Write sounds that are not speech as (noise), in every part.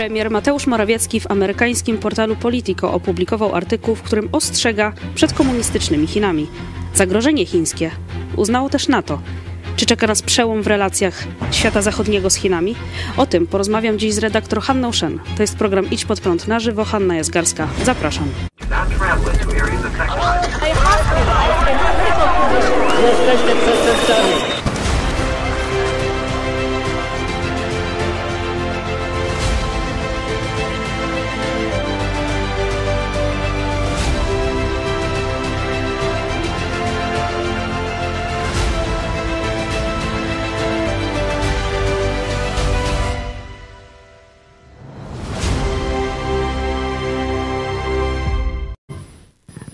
Premier Mateusz Morawiecki w amerykańskim portalu Politico opublikował artykuł, w którym ostrzega przed komunistycznymi Chinami. Zagrożenie chińskie uznało też NATO. Czy czeka nas przełom w relacjach świata zachodniego z Chinami? O tym porozmawiam dziś z redaktor Hanną Shen. To jest program Idź pod prąd na żywo. Hanna Jazgarska. Zapraszam. Jesteśmy przestępcami.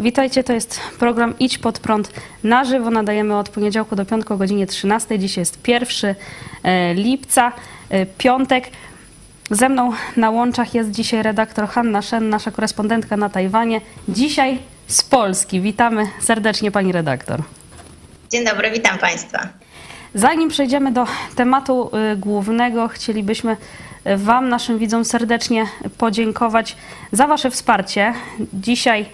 Witajcie, to jest program Idź pod prąd na żywo. Nadajemy od poniedziałku do piątku o godzinie 13. Dzisiaj jest 1 e, lipca, e, piątek. Ze mną na łączach jest dzisiaj redaktor Hanna Szen, nasza korespondentka na Tajwanie. Dzisiaj z Polski. Witamy serdecznie pani redaktor. Dzień dobry, witam państwa. Zanim przejdziemy do tematu y, głównego, chcielibyśmy Wam, naszym widzom, serdecznie podziękować za Wasze wsparcie. Dzisiaj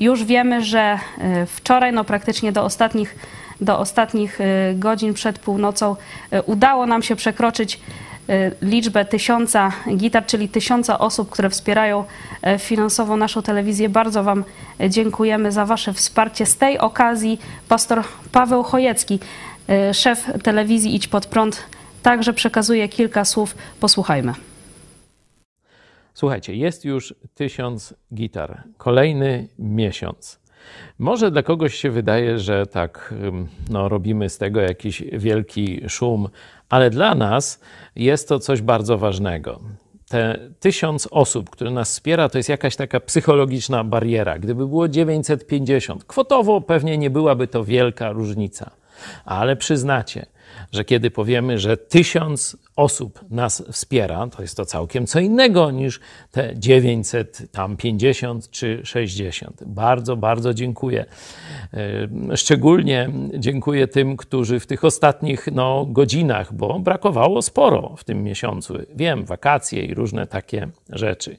już wiemy, że y, wczoraj, no praktycznie do ostatnich, do ostatnich y, godzin przed północą, y, udało nam się przekroczyć liczbę tysiąca gitar, czyli tysiąca osób, które wspierają finansowo naszą telewizję. Bardzo Wam dziękujemy za Wasze wsparcie. Z tej okazji pastor Paweł Chojecki, szef telewizji Idź Pod Prąd, także przekazuje kilka słów. Posłuchajmy. Słuchajcie, jest już tysiąc gitar. Kolejny miesiąc. Może dla kogoś się wydaje, że tak no, robimy z tego jakiś wielki szum, ale dla nas jest to coś bardzo ważnego. Te tysiąc osób, które nas wspiera, to jest jakaś taka psychologiczna bariera. Gdyby było 950, kwotowo pewnie nie byłaby to wielka różnica, ale przyznacie, że kiedy powiemy, że tysiąc osób nas wspiera, to jest to całkiem co innego niż te 900, tam 50 czy 60. Bardzo, bardzo dziękuję. E, szczególnie dziękuję tym, którzy w tych ostatnich no, godzinach, bo brakowało sporo w tym miesiącu. Wiem, wakacje i różne takie rzeczy.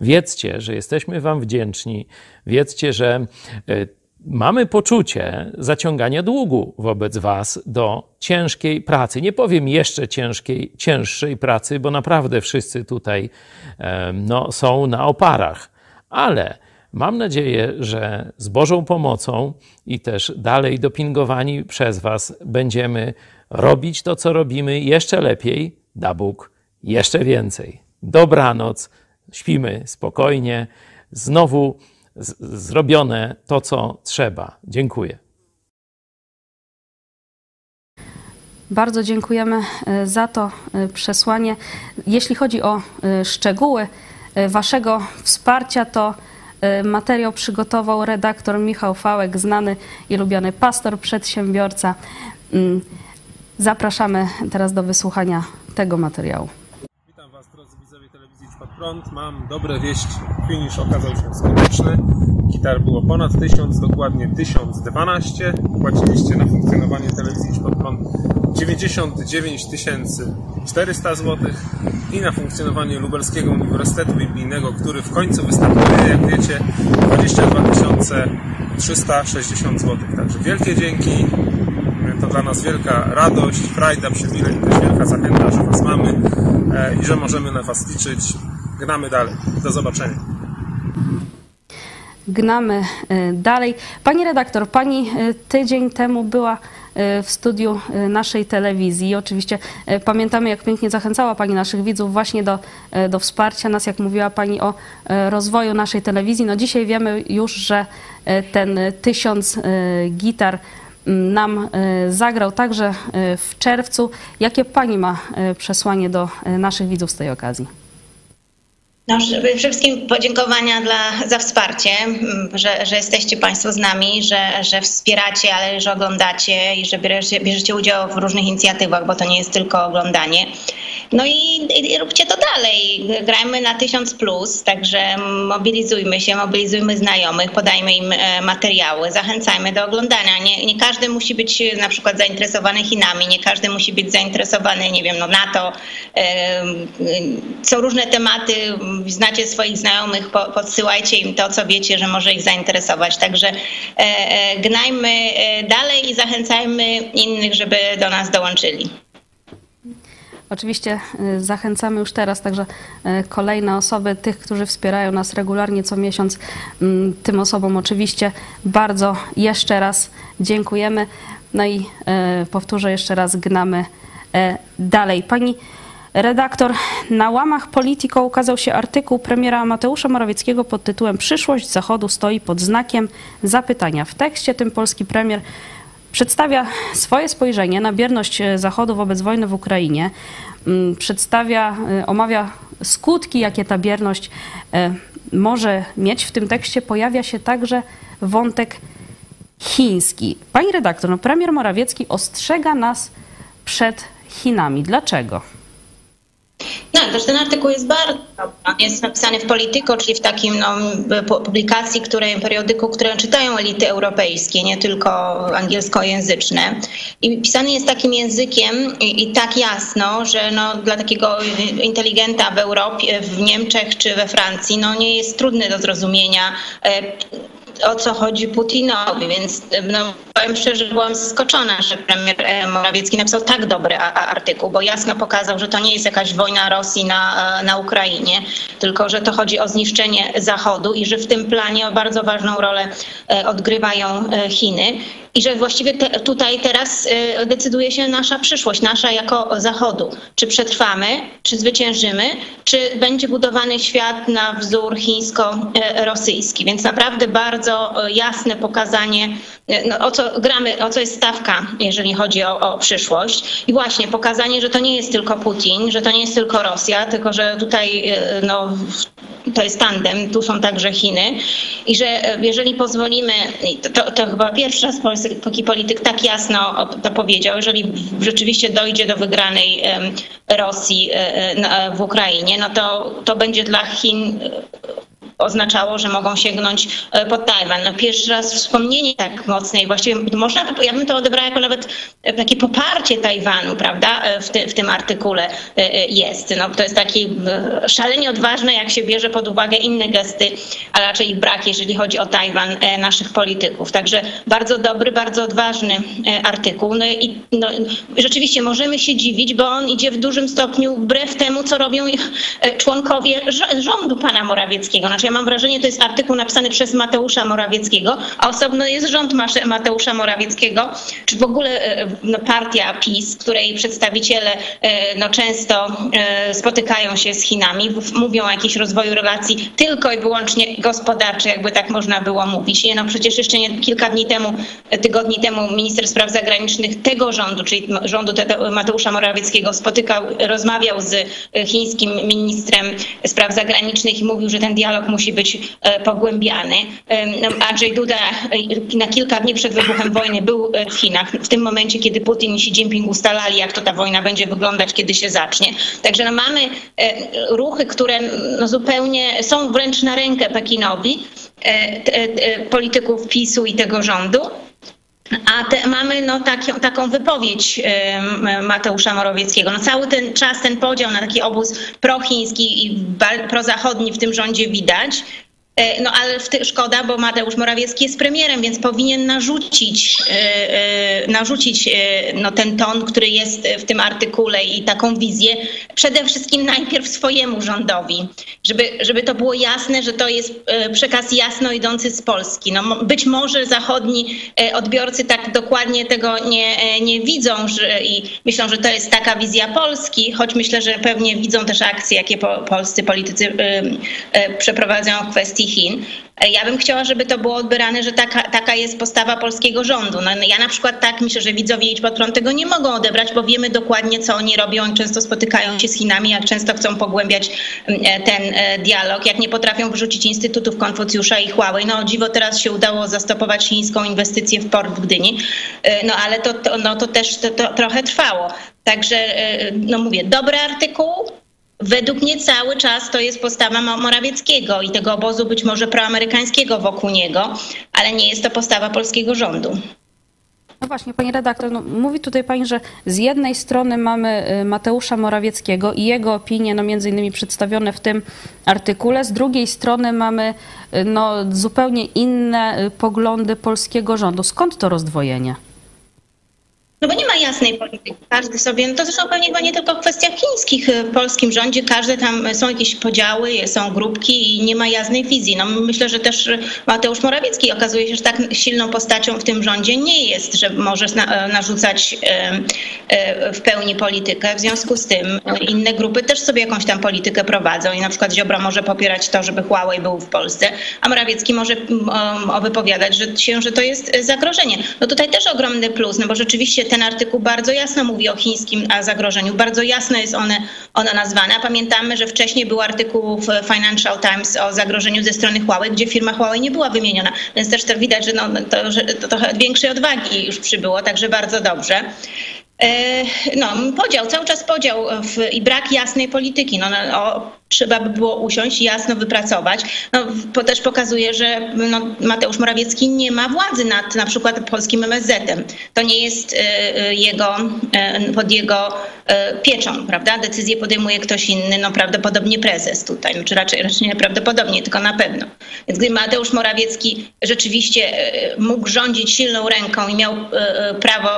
Wiedzcie, że jesteśmy Wam wdzięczni. Wiedzcie, że e, mamy poczucie zaciągania długu wobec Was do ciężkiej pracy. Nie powiem jeszcze ciężkiej, cięższej pracy, bo naprawdę wszyscy tutaj no, są na oparach, ale mam nadzieję, że z Bożą pomocą i też dalej dopingowani przez Was będziemy robić to, co robimy jeszcze lepiej, da Bóg jeszcze więcej. Dobranoc, śpimy spokojnie. Znowu zrobione to, co trzeba. Dziękuję. Bardzo dziękujemy e, za to e, przesłanie. Jeśli chodzi o e, szczegóły Waszego wsparcia, to materiał przygotował redaktor Michał Fałek, znany i lubiany pastor, przedsiębiorca. Mm, zapraszamy teraz do wysłuchania tego materiału Mam dobre wieści. Finish okazał się skuteczny. Gitar było ponad 1000, dokładnie 1012. Płaciliście na funkcjonowanie telewizji pod prąd 99 400 zł i na funkcjonowanie Lubelskiego Uniwersytetu Biblijnego, który w końcu występuje, jak wiecie, 22 360 zł. Także wielkie dzięki. To dla nas wielka radość, frajda, przywilej, też wielka zachęta, że Was mamy e, i że możemy na Was liczyć gnamy dalej. Do zobaczenia. Gnamy e, dalej. Pani redaktor, pani e, tydzień temu była e, w studiu naszej telewizji. Oczywiście pamiętamy, jak pięknie zachęcała Pani naszych widzów właśnie do, do wsparcia nas, jak mówiła Pani o rozwoju naszej telewizji. No dzisiaj wiemy już, że ten tysiąc gitar nam zagrał także w czerwcu. Jakie Pani ma przesłanie do naszych widzów z tej okazji? No, przede wszystkim podziękowania dla, za wsparcie, że, że jesteście Państwo z nami, że, że wspieracie, ale że oglądacie i że bierzecie, bierzecie udział w różnych inicjatywach, bo to nie jest tylko oglądanie. No i, i róbcie to dalej. Grajmy na tysiąc plus, także mobilizujmy się, mobilizujmy znajomych, podajmy im e, materiały, zachęcajmy do oglądania. Nie, nie każdy musi być e, na przykład zainteresowany Chinami, nie każdy musi być zainteresowany, nie wiem, no NATO. E, są różne tematy, znacie swoich znajomych, podsyłajcie im to, co wiecie, że może ich zainteresować. Także gnajmy dalej i zachęcajmy innych, żeby do nas dołączyli. Oczywiście y, zachęcamy już teraz także y, kolejne osoby, tych, którzy wspierają nas regularnie co miesiąc. Mm, tym osobom oczywiście bardzo jeszcze raz dziękujemy. No i y, powtórzę jeszcze raz, gnamy dalej. Pani redaktor, na łamach Politico ukazał się artykuł premiera Mateusza Morawieckiego pod tytułem Przyszłość Zachodu stoi pod znakiem zapytania. W tekście tym polski premier przedstawia swoje spojrzenie na bierność e, Zachodu wobec wojny w Ukrainie, mm, przedstawia, e, omawia skutki, jakie ta bierność e, może mieć. W tym tekście pojawia się także wątek chiński. Pani redaktor, no premier Morawiecki ostrzega nas przed Chinami. Dlaczego? Tak, też ten artykuł jest bardzo dobry. Jest napisany w Polityko, czyli w takim no, publikacji, której, periodyku, które czytają elity europejskie, nie tylko angielskojęzyczne. I pisany jest takim językiem i, i tak jasno, że no, dla takiego inteligenta w Europie, w Niemczech czy we Francji no, nie jest trudny do zrozumienia e, o co chodzi Putinowi, więc no, powiem szczerze, byłam zaskoczona, że premier e, Morawiecki napisał tak dobry artykuł, bo jasno pokazał, że to nie jest jakaś wojna Rosji na, e, na Ukrainie, tylko że to chodzi o zniszczenie Zachodu i że w tym planie bardzo ważną rolę e, odgrywają Chiny i że właściwie te, tutaj teraz y, decyduje się nasza przyszłość, nasza jako Zachodu. Czy przetrwamy, czy zwyciężymy, czy będzie budowany świat na wzór chińsko-rosyjski. Więc naprawdę bardzo y, jasne pokazanie, y, no, o co gramy, o co jest stawka, jeżeli chodzi o, o przyszłość. I właśnie pokazanie, że to nie jest tylko Putin, że to nie jest tylko Rosja, tylko że tutaj no, to jest tandem, tu są także Chiny i że jeżeli pozwolimy, to, to chyba pierwszy raz polski polityk tak jasno to powiedział, jeżeli rzeczywiście dojdzie do wygranej Rosji e, e, w Ukrainie, no to, to będzie dla Chin oznaczało, że mogą sięgnąć e, pod Tajwan. No pierwszy raz wspomnienie tak mocne i właściwie można, ja bym to odebrała jako nawet e, takie poparcie Tajwanu, prawda, e, w, ty, w tym artykule jest. No, to jest taki szalenie odważne, jak się bierze pod uwagę inne gesty, a raczej ich brak, jeżeli chodzi o Tajwan naszych polityków. Także bardzo dobry, bardzo odważny artykuł. No i no, rzeczywiście możemy się dziwić, bo on idzie w dużym stopniu wbrew temu, co robią członkowie rządu pana Morawieckiego. Znaczy, mam wrażenie, to jest artykuł napisany przez Mateusza Morawieckiego, a osobno jest rząd Mateusza Morawieckiego, czy w ogóle e, no, partia PiS, której przedstawiciele e, no, często e, spotykają się z Chinami, mówią o jakimś rozwoju relacji tylko i wyłącznie gospodarczych, jakby tak można było mówić. Nie, no przecież jeszcze nie, kilka dni temu, tygodni temu minister spraw zagranicznych tego rządu, czyli rządu Mateusza Morawieckiego spotykał, rozmawiał z chińskim ministrem spraw zagranicznych i mówił, że ten dialog musi być e, pogłębiany. No, Andrzej Duda e, na kilka dni przed wybuchem (laughs) wojny był e, w Chinach, w tym momencie, kiedy Putin i Xi Jinping ustalali, jak to ta wojna będzie wyglądać, kiedy się zacznie. Także no, mamy ruchy, które no, zupełnie są wręcz na rękę Pekinowi, polityków PiSu i tego rządu. A te, mamy no, taki, taką wypowiedź Mateusza Morawieckiego. No, cały ten czas, ten podział na taki obóz prochiński i prozachodni w tym rządzie widać. E, no ale szkoda, bo Mateusz Morawiecki jest premierem, więc powinien narzucić, e, e, narzucić no, ten ton, który jest w tym artykule i taką wizję przede wszystkim najpierw swojemu rządowi, żeby, żeby to było jasne, że to jest przekaz jasno idący z Polski. No, być może zachodni odbiorcy tak dokładnie tego nie, nie widzą że, i myślą, że to jest taka wizja Polski, choć myślę, że pewnie widzą też akcje, jakie po, polscy politycy przeprowadzają w kwestii Chin. Ja bym chciała, żeby to było odbierane, że taka, taka jest postawa polskiego rządu. No, ja na przykład tak myślę, że widzowie Idź Prąd tego nie mogą odebrać, bo wiemy dokładnie, co oni robią. Oni często spotykają się z Chinami, jak często chcą pogłębiać ten dialog, jak nie potrafią wyrzucić instytutów Konfucjusza i Huawei. No dziwo teraz się udało zastopować chińską inwestycję w port w Gdyni, no ale to, to, no, to też to, to trochę trwało. Także, no mówię, dobry artykuł, Według mnie cały czas to jest postawa Morawieckiego i tego obozu być może proamerykańskiego wokół niego, ale nie jest to postawa polskiego rządu. No właśnie, pani redaktor, no, mówi tutaj pani, że z jednej strony mamy y, Mateusza Morawieckiego i jego opinie, no między innymi przedstawione w tym artykule, z drugiej strony mamy y, no, zupełnie inne y, poglądy polskiego rządu. Skąd to rozdwojenie? No bo nie ma jasnej polityki. Każdy sobie, no to zresztą pewnie chyba nie tylko w kwestiach chińskich w polskim rządzie, każdy tam są jakieś podziały, są grupki i nie ma jasnej wizji. No myślę, że też Mateusz Morawiecki okazuje się, że tak silną postacią w tym rządzie nie jest, że może narzucać w pełni politykę. W związku z tym inne grupy też sobie jakąś tam politykę prowadzą i na przykład Ziobro może popierać to, żeby Huawei był w Polsce, a Morawiecki może wypowiadać, że się, że to jest zagrożenie. No tutaj też ogromny plus, no bo rzeczywiście ten artykuł bardzo jasno mówi o chińskim zagrożeniu. Bardzo jasno jest one, ono nazwane. Pamiętamy, że wcześniej był artykuł w Financial Times o zagrożeniu ze strony Huawei, gdzie firma Huawei nie była wymieniona. Więc też to widać, że, no, to, że to trochę większej odwagi już przybyło, także bardzo dobrze. E, no, podział, cały czas podział w, i brak jasnej polityki. No, no, trzeba by było usiąść i jasno wypracować. No, to też pokazuje, że no, Mateusz Morawiecki nie ma władzy nad na przykład polskim MSZ-em. To nie jest y, jego, y, pod jego pieczą, prawda? Decyzję podejmuje ktoś inny, no prawdopodobnie prezes tutaj, czy raczej, raczej nie prawdopodobnie, tylko na pewno. Więc gdy Mateusz Morawiecki rzeczywiście mógł rządzić silną ręką i miał prawo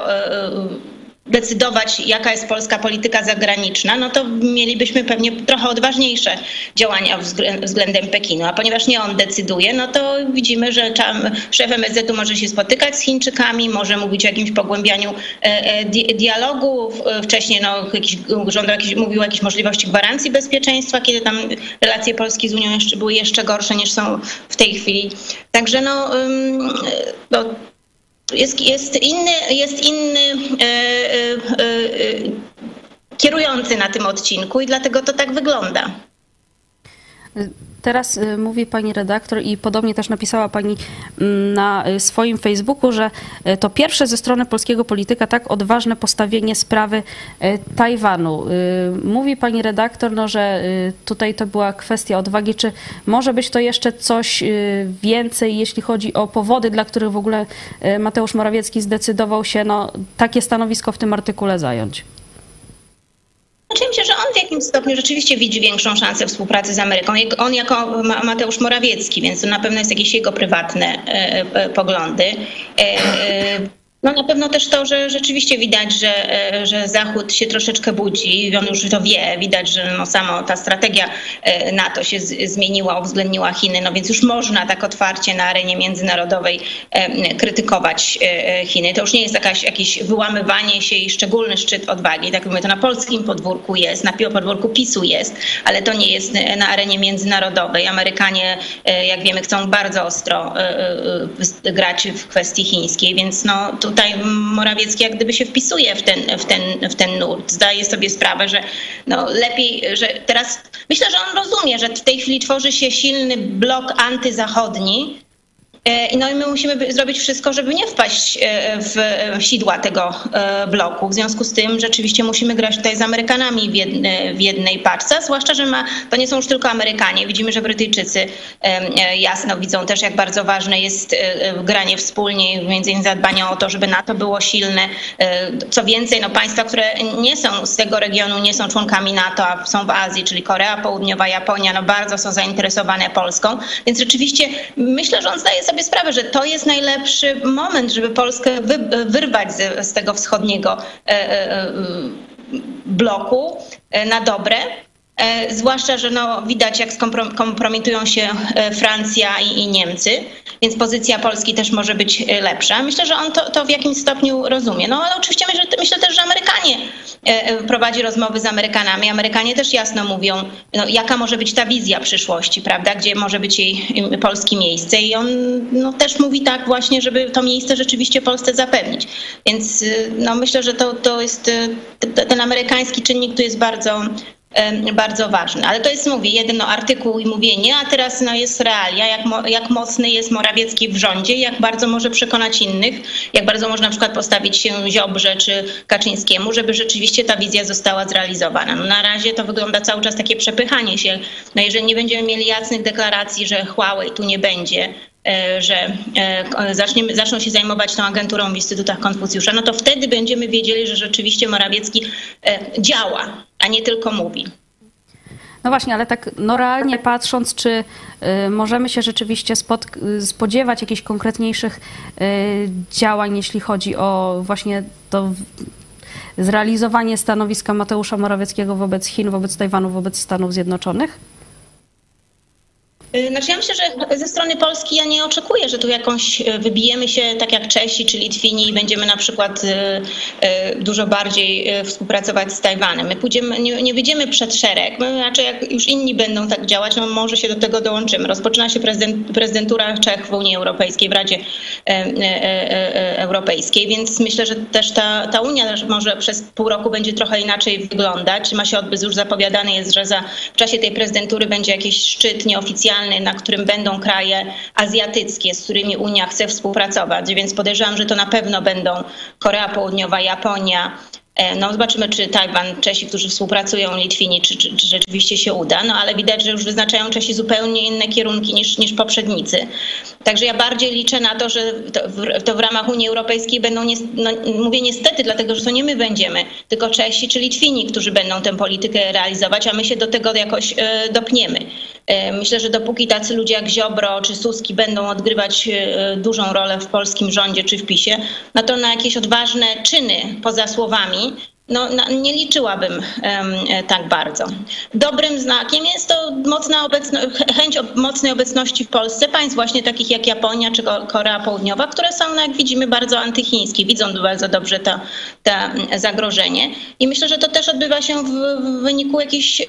decydować, jaka jest polska polityka zagraniczna, no to mielibyśmy pewnie trochę odważniejsze działania względem Pekinu. A ponieważ nie on decyduje, no to widzimy, że szef MSZ-u może się spotykać z Chińczykami, może mówić o jakimś pogłębianiu e, e, dialogu. Wcześniej no, jakiś, rząd jakiś, mówił o jakiejś możliwości gwarancji bezpieczeństwa, kiedy tam relacje Polski z Unią jeszcze były jeszcze gorsze niż są w tej chwili. Także no, no jest, jest inny, jest inny e, e, e, kierujący na tym odcinku i dlatego to tak wygląda. Teraz y, mówi pani redaktor i podobnie też napisała pani mm, na y, swoim Facebooku, że y, to pierwsze ze strony polskiego polityka tak odważne postawienie sprawy Tajwanu. Mówi pani redaktor, no, że tutaj to była kwestia odwagi. Czy może być to jeszcze coś więcej, jeśli chodzi o powody, dla których w ogóle Mateusz Morawiecki zdecydował się no, takie stanowisko w tym artykule zająć? Wydaje mi się, że on w jakimś stopniu rzeczywiście widzi większą szansę współpracy z Ameryką. On jako Mateusz Morawiecki, więc to na pewno jest jakieś jego prywatne e, e, poglądy. No na pewno też to, że rzeczywiście widać, że, e, że Zachód się troszeczkę budzi on już to wie. Widać, że no samo ta strategia e, NATO się zmieniła, uwzględniła Chiny, no więc już można tak otwarcie na arenie międzynarodowej e, krytykować Chiny. To już nie jest jakaś, jakieś wyłamywanie się i szczególny szczyt odwagi. Tak mówię, to na polskim podwórku jest, na podwórku PiSu jest, ale to nie jest na arenie międzynarodowej. Amerykanie, jak wiemy, chcą bardzo ostro grać w kwestii chińskiej, więc no tu tutaj Morawiecki jak gdyby się wpisuje w ten, w ten, w ten nurt. Zdaje sobie sprawę, że no lepiej, że teraz myślę, że on rozumie, że w tej chwili tworzy się silny blok antyzachodni, no i my musimy zrobić wszystko, żeby nie wpaść e, w sidła tego e, bloku. W związku z tym rzeczywiście musimy grać tutaj z Amerykanami w, jedne, w jednej paczce, zwłaszcza, że ma, to nie są już tylko Amerykanie. Widzimy, że Brytyjczycy jasno widzą też, jak bardzo ważne jest granie wspólnie, między innymi zadbanie o to, żeby NATO było silne. Co więcej, no państwa, które nie są z tego regionu, nie są członkami NATO, a są w Azji, czyli Korea Południowa, Japonia, no bardzo są zainteresowane Polską. Więc rzeczywiście myślę, że on zdaje sobie sobie sprawę, że to jest najlepszy moment, żeby Polskę wy, wyrwać z, tego wschodniego e, e, bloku e, na dobre. E, zwłaszcza, że no, widać, jak kompromitują się e, Francja i, i, Niemcy, więc pozycja Polski też może być e, lepsza. Myślę, że on to, to w jakimś stopniu rozumie. No ale oczywiście myślę, myślę też, że Amerykanie prowadzi rozmowy z Amerykanami. Amerykanie też jasno mówią, no, jaka może być ta wizja przyszłości, prawda, gdzie może być jej polskie miejsce. I on no, też mówi tak właśnie, żeby to miejsce rzeczywiście Polsce zapewnić. Więc no, myślę, że to, to jest ten amerykański czynnik tu jest bardzo bardzo ważny. Ale to jest, mówię, jedno artykuł i mówienie, a teraz no, jest realia, jak, mo, jak mocny jest Morawiecki w rządzie, jak bardzo może przekonać innych, jak bardzo można na przykład postawić się Ziobrze czy Kaczyńskiemu, żeby rzeczywiście ta wizja została zrealizowana. No, na razie to wygląda cały czas takie przepychanie się. No, jeżeli nie będziemy mieli jasnych deklaracji, że Huawei tu nie będzie, że e, zaczniemy, zaczną się zajmować tą agenturą w Instytutach Konfucjusza, no to wtedy będziemy wiedzieli, że rzeczywiście Morawiecki e, działa a nie tylko mówi. No właśnie, ale tak no realnie patrząc, czy możemy się rzeczywiście spod, spodziewać jakichś konkretniejszych działań, jeśli chodzi o właśnie to zrealizowanie stanowiska Mateusza Morawieckiego wobec Chin, wobec Tajwanu, wobec Stanów Zjednoczonych? Y, znaczy ja myślę, że ze strony Polski ja nie oczekuję, że tu jakąś y, wybijemy się tak jak Czesi czy Litwini i będziemy na przykład y, dużo bardziej współpracować z Tajwanem. My pójdziemy, nie, nie wyjdziemy przed szereg, my raczej jak już inni będą tak działać, no może się do tego dołączymy. Rozpoczyna się prezydent, prezydentura Czech w Unii Europejskiej, w Radzie e, e, e, Europejskiej, więc myślę, że też ta, ta Unia może przez pół roku będzie trochę inaczej wyglądać. Ma się odbyć, już zapowiadany jest, że za, w czasie tej prezydentury będzie jakiś szczyt nieoficjalny na którym będą kraje azjatyckie, z którymi Unia chce współpracować, więc podejrzewam, że to na pewno będą Korea Południowa, Japonia, E, no zobaczymy, czy Tajwan, Czesi, którzy współpracują, Litwini, czy, czy, czy, rzeczywiście się uda. No ale widać, że już wyznaczają Czesi zupełnie inne kierunki niż, niż poprzednicy. Także ja bardziej liczę na to, że to w, to w ramach Unii Europejskiej będą, nie, no, mówię niestety, dlatego że to nie my będziemy, tylko Czesi czy Litwini, którzy będą tę politykę realizować, a my się do tego jakoś e, dopniemy. E, myślę, że dopóki tacy ludzie jak Ziobro czy Suski będą odgrywać e, dużą rolę w polskim rządzie czy w PiSie, no to na jakieś odważne czyny poza słowami no, nie liczyłabym um, tak bardzo. Dobrym znakiem jest to mocna obecno, chęć mocnej obecności w Polsce państw właśnie takich jak Japonia czy Korea Południowa, które są, no, jak widzimy, bardzo antychińskie, widzą bardzo dobrze to, to zagrożenie. I myślę, że to też odbywa się w, w wyniku jakichś y,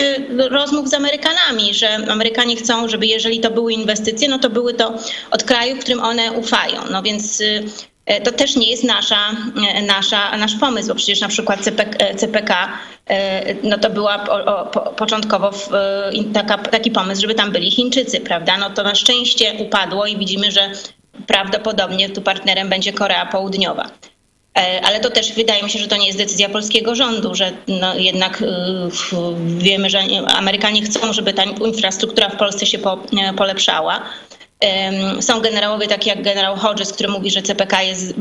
rozmów z Amerykanami, że Amerykanie chcą, żeby jeżeli to były inwestycje, no to były to od krajów, którym one ufają. No więc E, to też nie jest nasza, e, nasza, nasz pomysł, bo przecież na przykład CPK, CPK no to była początkowo taka, taki pomysł, żeby tam byli Chińczycy, prawda? No to na szczęście upadło i widzimy, że prawdopodobnie tu partnerem będzie Korea Południowa. E, ale to też wydaje mi się, że to nie jest decyzja polskiego rządu, że no jednak wiemy, że Amerykanie chcą, żeby ta infrastruktura w Polsce się polepszała. Są generałowie takie jak generał Hodges, który mówi, że CPK jest,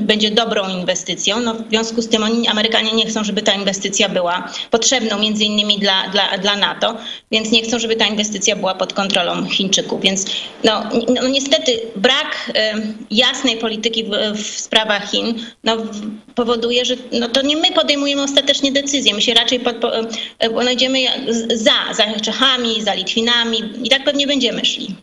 będzie dobrą inwestycją. No, w związku z tym oni, Amerykanie nie chcą, żeby ta inwestycja była potrzebną między innymi dla, dla, dla NATO, więc nie chcą, żeby ta inwestycja była pod kontrolą Chińczyków. Więc no, no niestety brak jasnej polityki w, w sprawach Chin no, powoduje, że no, to nie my podejmujemy ostatecznie decyzje. My się raczej pod, po, znajdziemy za, za Czechami, za Litwinami i tak pewnie będziemy szli.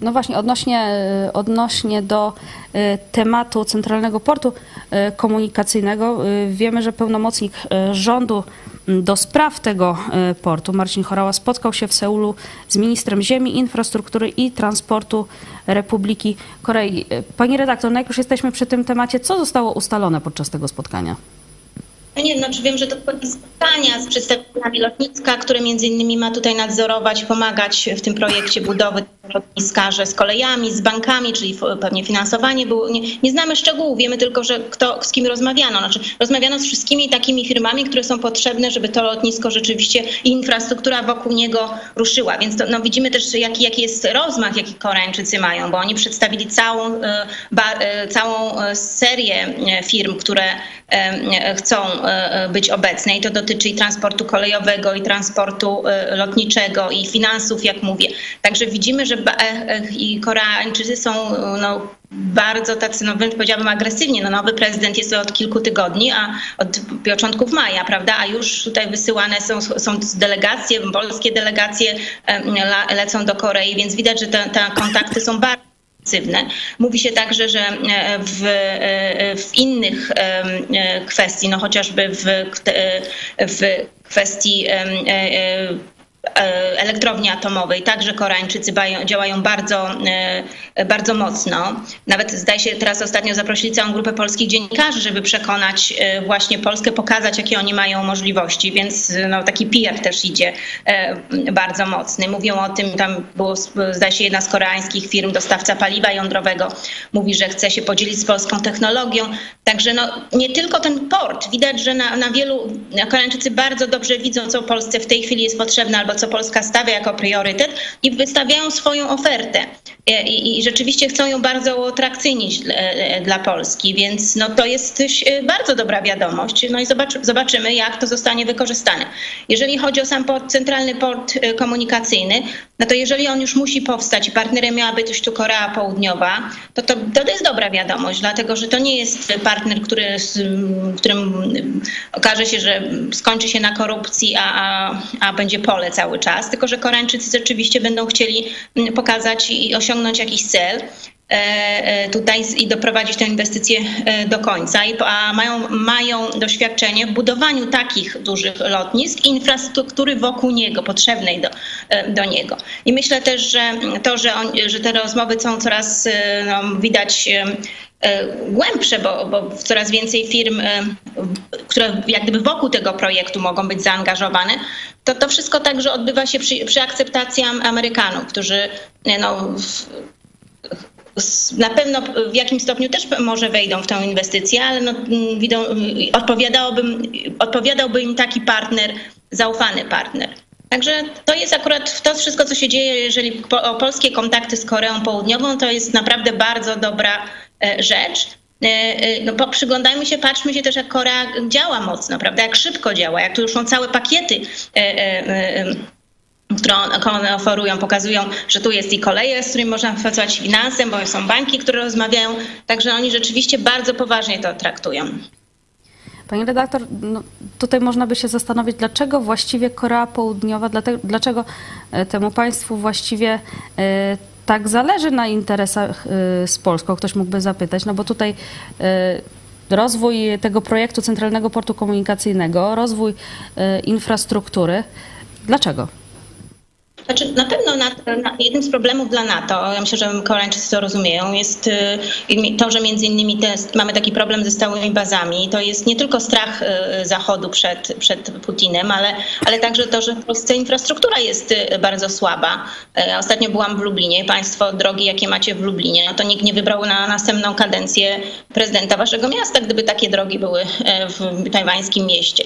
No właśnie, odnośnie, odnośnie do y, tematu Centralnego Portu y, Komunikacyjnego, y, wiemy, że pełnomocnik rządu do spraw tego portu, Marcin Chorała, spotkał się w Seulu z ministrem ziemi, infrastruktury i transportu Republiki Korei. Pani redaktor, no jak już jesteśmy przy tym temacie, co zostało ustalone podczas tego spotkania? Nie znaczy wiem, że to spotkania z przedstawicielami lotniska, które między innymi ma tutaj nadzorować, pomagać w tym projekcie budowy lotniska, że z kolejami, z bankami, czyli pewnie finansowanie było. Nie, nie znamy szczegółów, wiemy tylko, że kto, z kim rozmawiano. Znaczy, rozmawiano z wszystkimi takimi firmami, które są potrzebne, żeby to lotnisko rzeczywiście i infrastruktura wokół niego ruszyła. Więc to, no, widzimy też, jaki, jaki jest rozmach, jaki Koreańczycy mają, bo oni przedstawili całą, e, ba, e, całą e, serię firm, które chcą być obecne i to dotyczy i transportu kolejowego, i transportu lotniczego, i finansów, jak mówię. Także widzimy, że Koreańczycy są no, bardzo tacy, no wręcz powiedziałabym agresywnie. No nowy prezydent jest od kilku tygodni, a od początków maja, prawda? A już tutaj wysyłane są, są delegacje, polskie delegacje lecą do Korei, więc widać, że te, te kontakty są bardzo Mówi się także, że w, w innych kwestii, no chociażby w, w kwestii E, elektrowni atomowej. Także Koreańczycy działają bardzo, e, bardzo mocno. Nawet zdaje się, teraz ostatnio zaprosili całą grupę polskich dziennikarzy, żeby przekonać e, właśnie Polskę, pokazać, jakie oni mają możliwości, więc no, taki PR też idzie bardzo mocny. Mówią o tym, tam było, zdaje się, jedna z koreańskich firm, dostawca paliwa jądrowego, mówi, że chce się podzielić z polską technologią. Także no, nie tylko ten port. Widać, że na, na wielu Koreańczycy bardzo dobrze widzą, co Polsce w tej chwili jest potrzebne albo co Polska stawia jako priorytet i wystawiają swoją ofertę. I, i rzeczywiście chcą ją bardzo uatrakcyjnić dla Polski, więc no to jest bardzo dobra wiadomość. No i zobaczy, zobaczymy, jak to zostanie wykorzystane. Jeżeli chodzi o sam port, centralny port e, komunikacyjny, no to jeżeli on już musi powstać i partnerem miałaby być tu Korea Południowa, to, to to jest dobra wiadomość, dlatego że to nie jest partner, który, którym okaże się, że skończy się na korupcji, a, a, a będzie pole cały czas, tylko że Koreańczycy rzeczywiście będą chcieli pokazać i osiągnąć jakiś cel. E, e, tutaj i doprowadzić tę inwestycję e, do końca, a mają, mają doświadczenie w budowaniu takich dużych lotnisk i infrastruktury wokół niego, potrzebnej do, do niego. I myślę też, że to, że, on, że te rozmowy są coraz no, widać głębsze, bo, bo coraz więcej firm, które jak gdyby wokół tego projektu mogą być zaangażowane, to to wszystko także odbywa się przy, przy akceptacji Amerykanów, którzy no, na pewno w jakimś stopniu też może wejdą w tę inwestycję, ale no, mm, widzą, odpowiadałby, odpowiadałby im taki partner, zaufany partner. Także to jest akurat to wszystko, co się dzieje, jeżeli o polskie kontakty z Koreą Południową, to jest naprawdę bardzo dobra e, rzecz. E, e, no, przyglądajmy się, patrzmy się też, jak Korea działa mocno, prawda? Jak szybko działa, jak tu już są całe pakiety które one oferują, pokazują, że tu jest i koleje, z którymi można pracować finansem, bo są banki, które rozmawiają, także oni rzeczywiście bardzo poważnie to traktują. Pani redaktor, no, tutaj można by się zastanowić, dlaczego właściwie Korea Południowa, dlaczego e, temu państwu właściwie e, tak zależy na interesach e, z Polską, ktoś mógłby zapytać, no bo tutaj rozwój tego projektu Centralnego Portu Komunikacyjnego, rozwój infrastruktury, dlaczego? Znaczy, na pewno na, na jednym z problemów dla NATO, ja myślę, że Koreańczycy to rozumieją, jest y, to, że między innymi mamy taki problem ze stałymi bazami. To jest nie tylko strach y, Zachodu przed, przed Putinem, ale, ale także to, że w Polsce infrastruktura jest y, bardzo słaba. Ostatnio byłam w Lublinie. Państwo drogi, jakie macie w Lublinie, no to nikt nie wybrał na następną kadencję prezydenta waszego miasta, gdyby takie drogi były w tajwańskim mieście.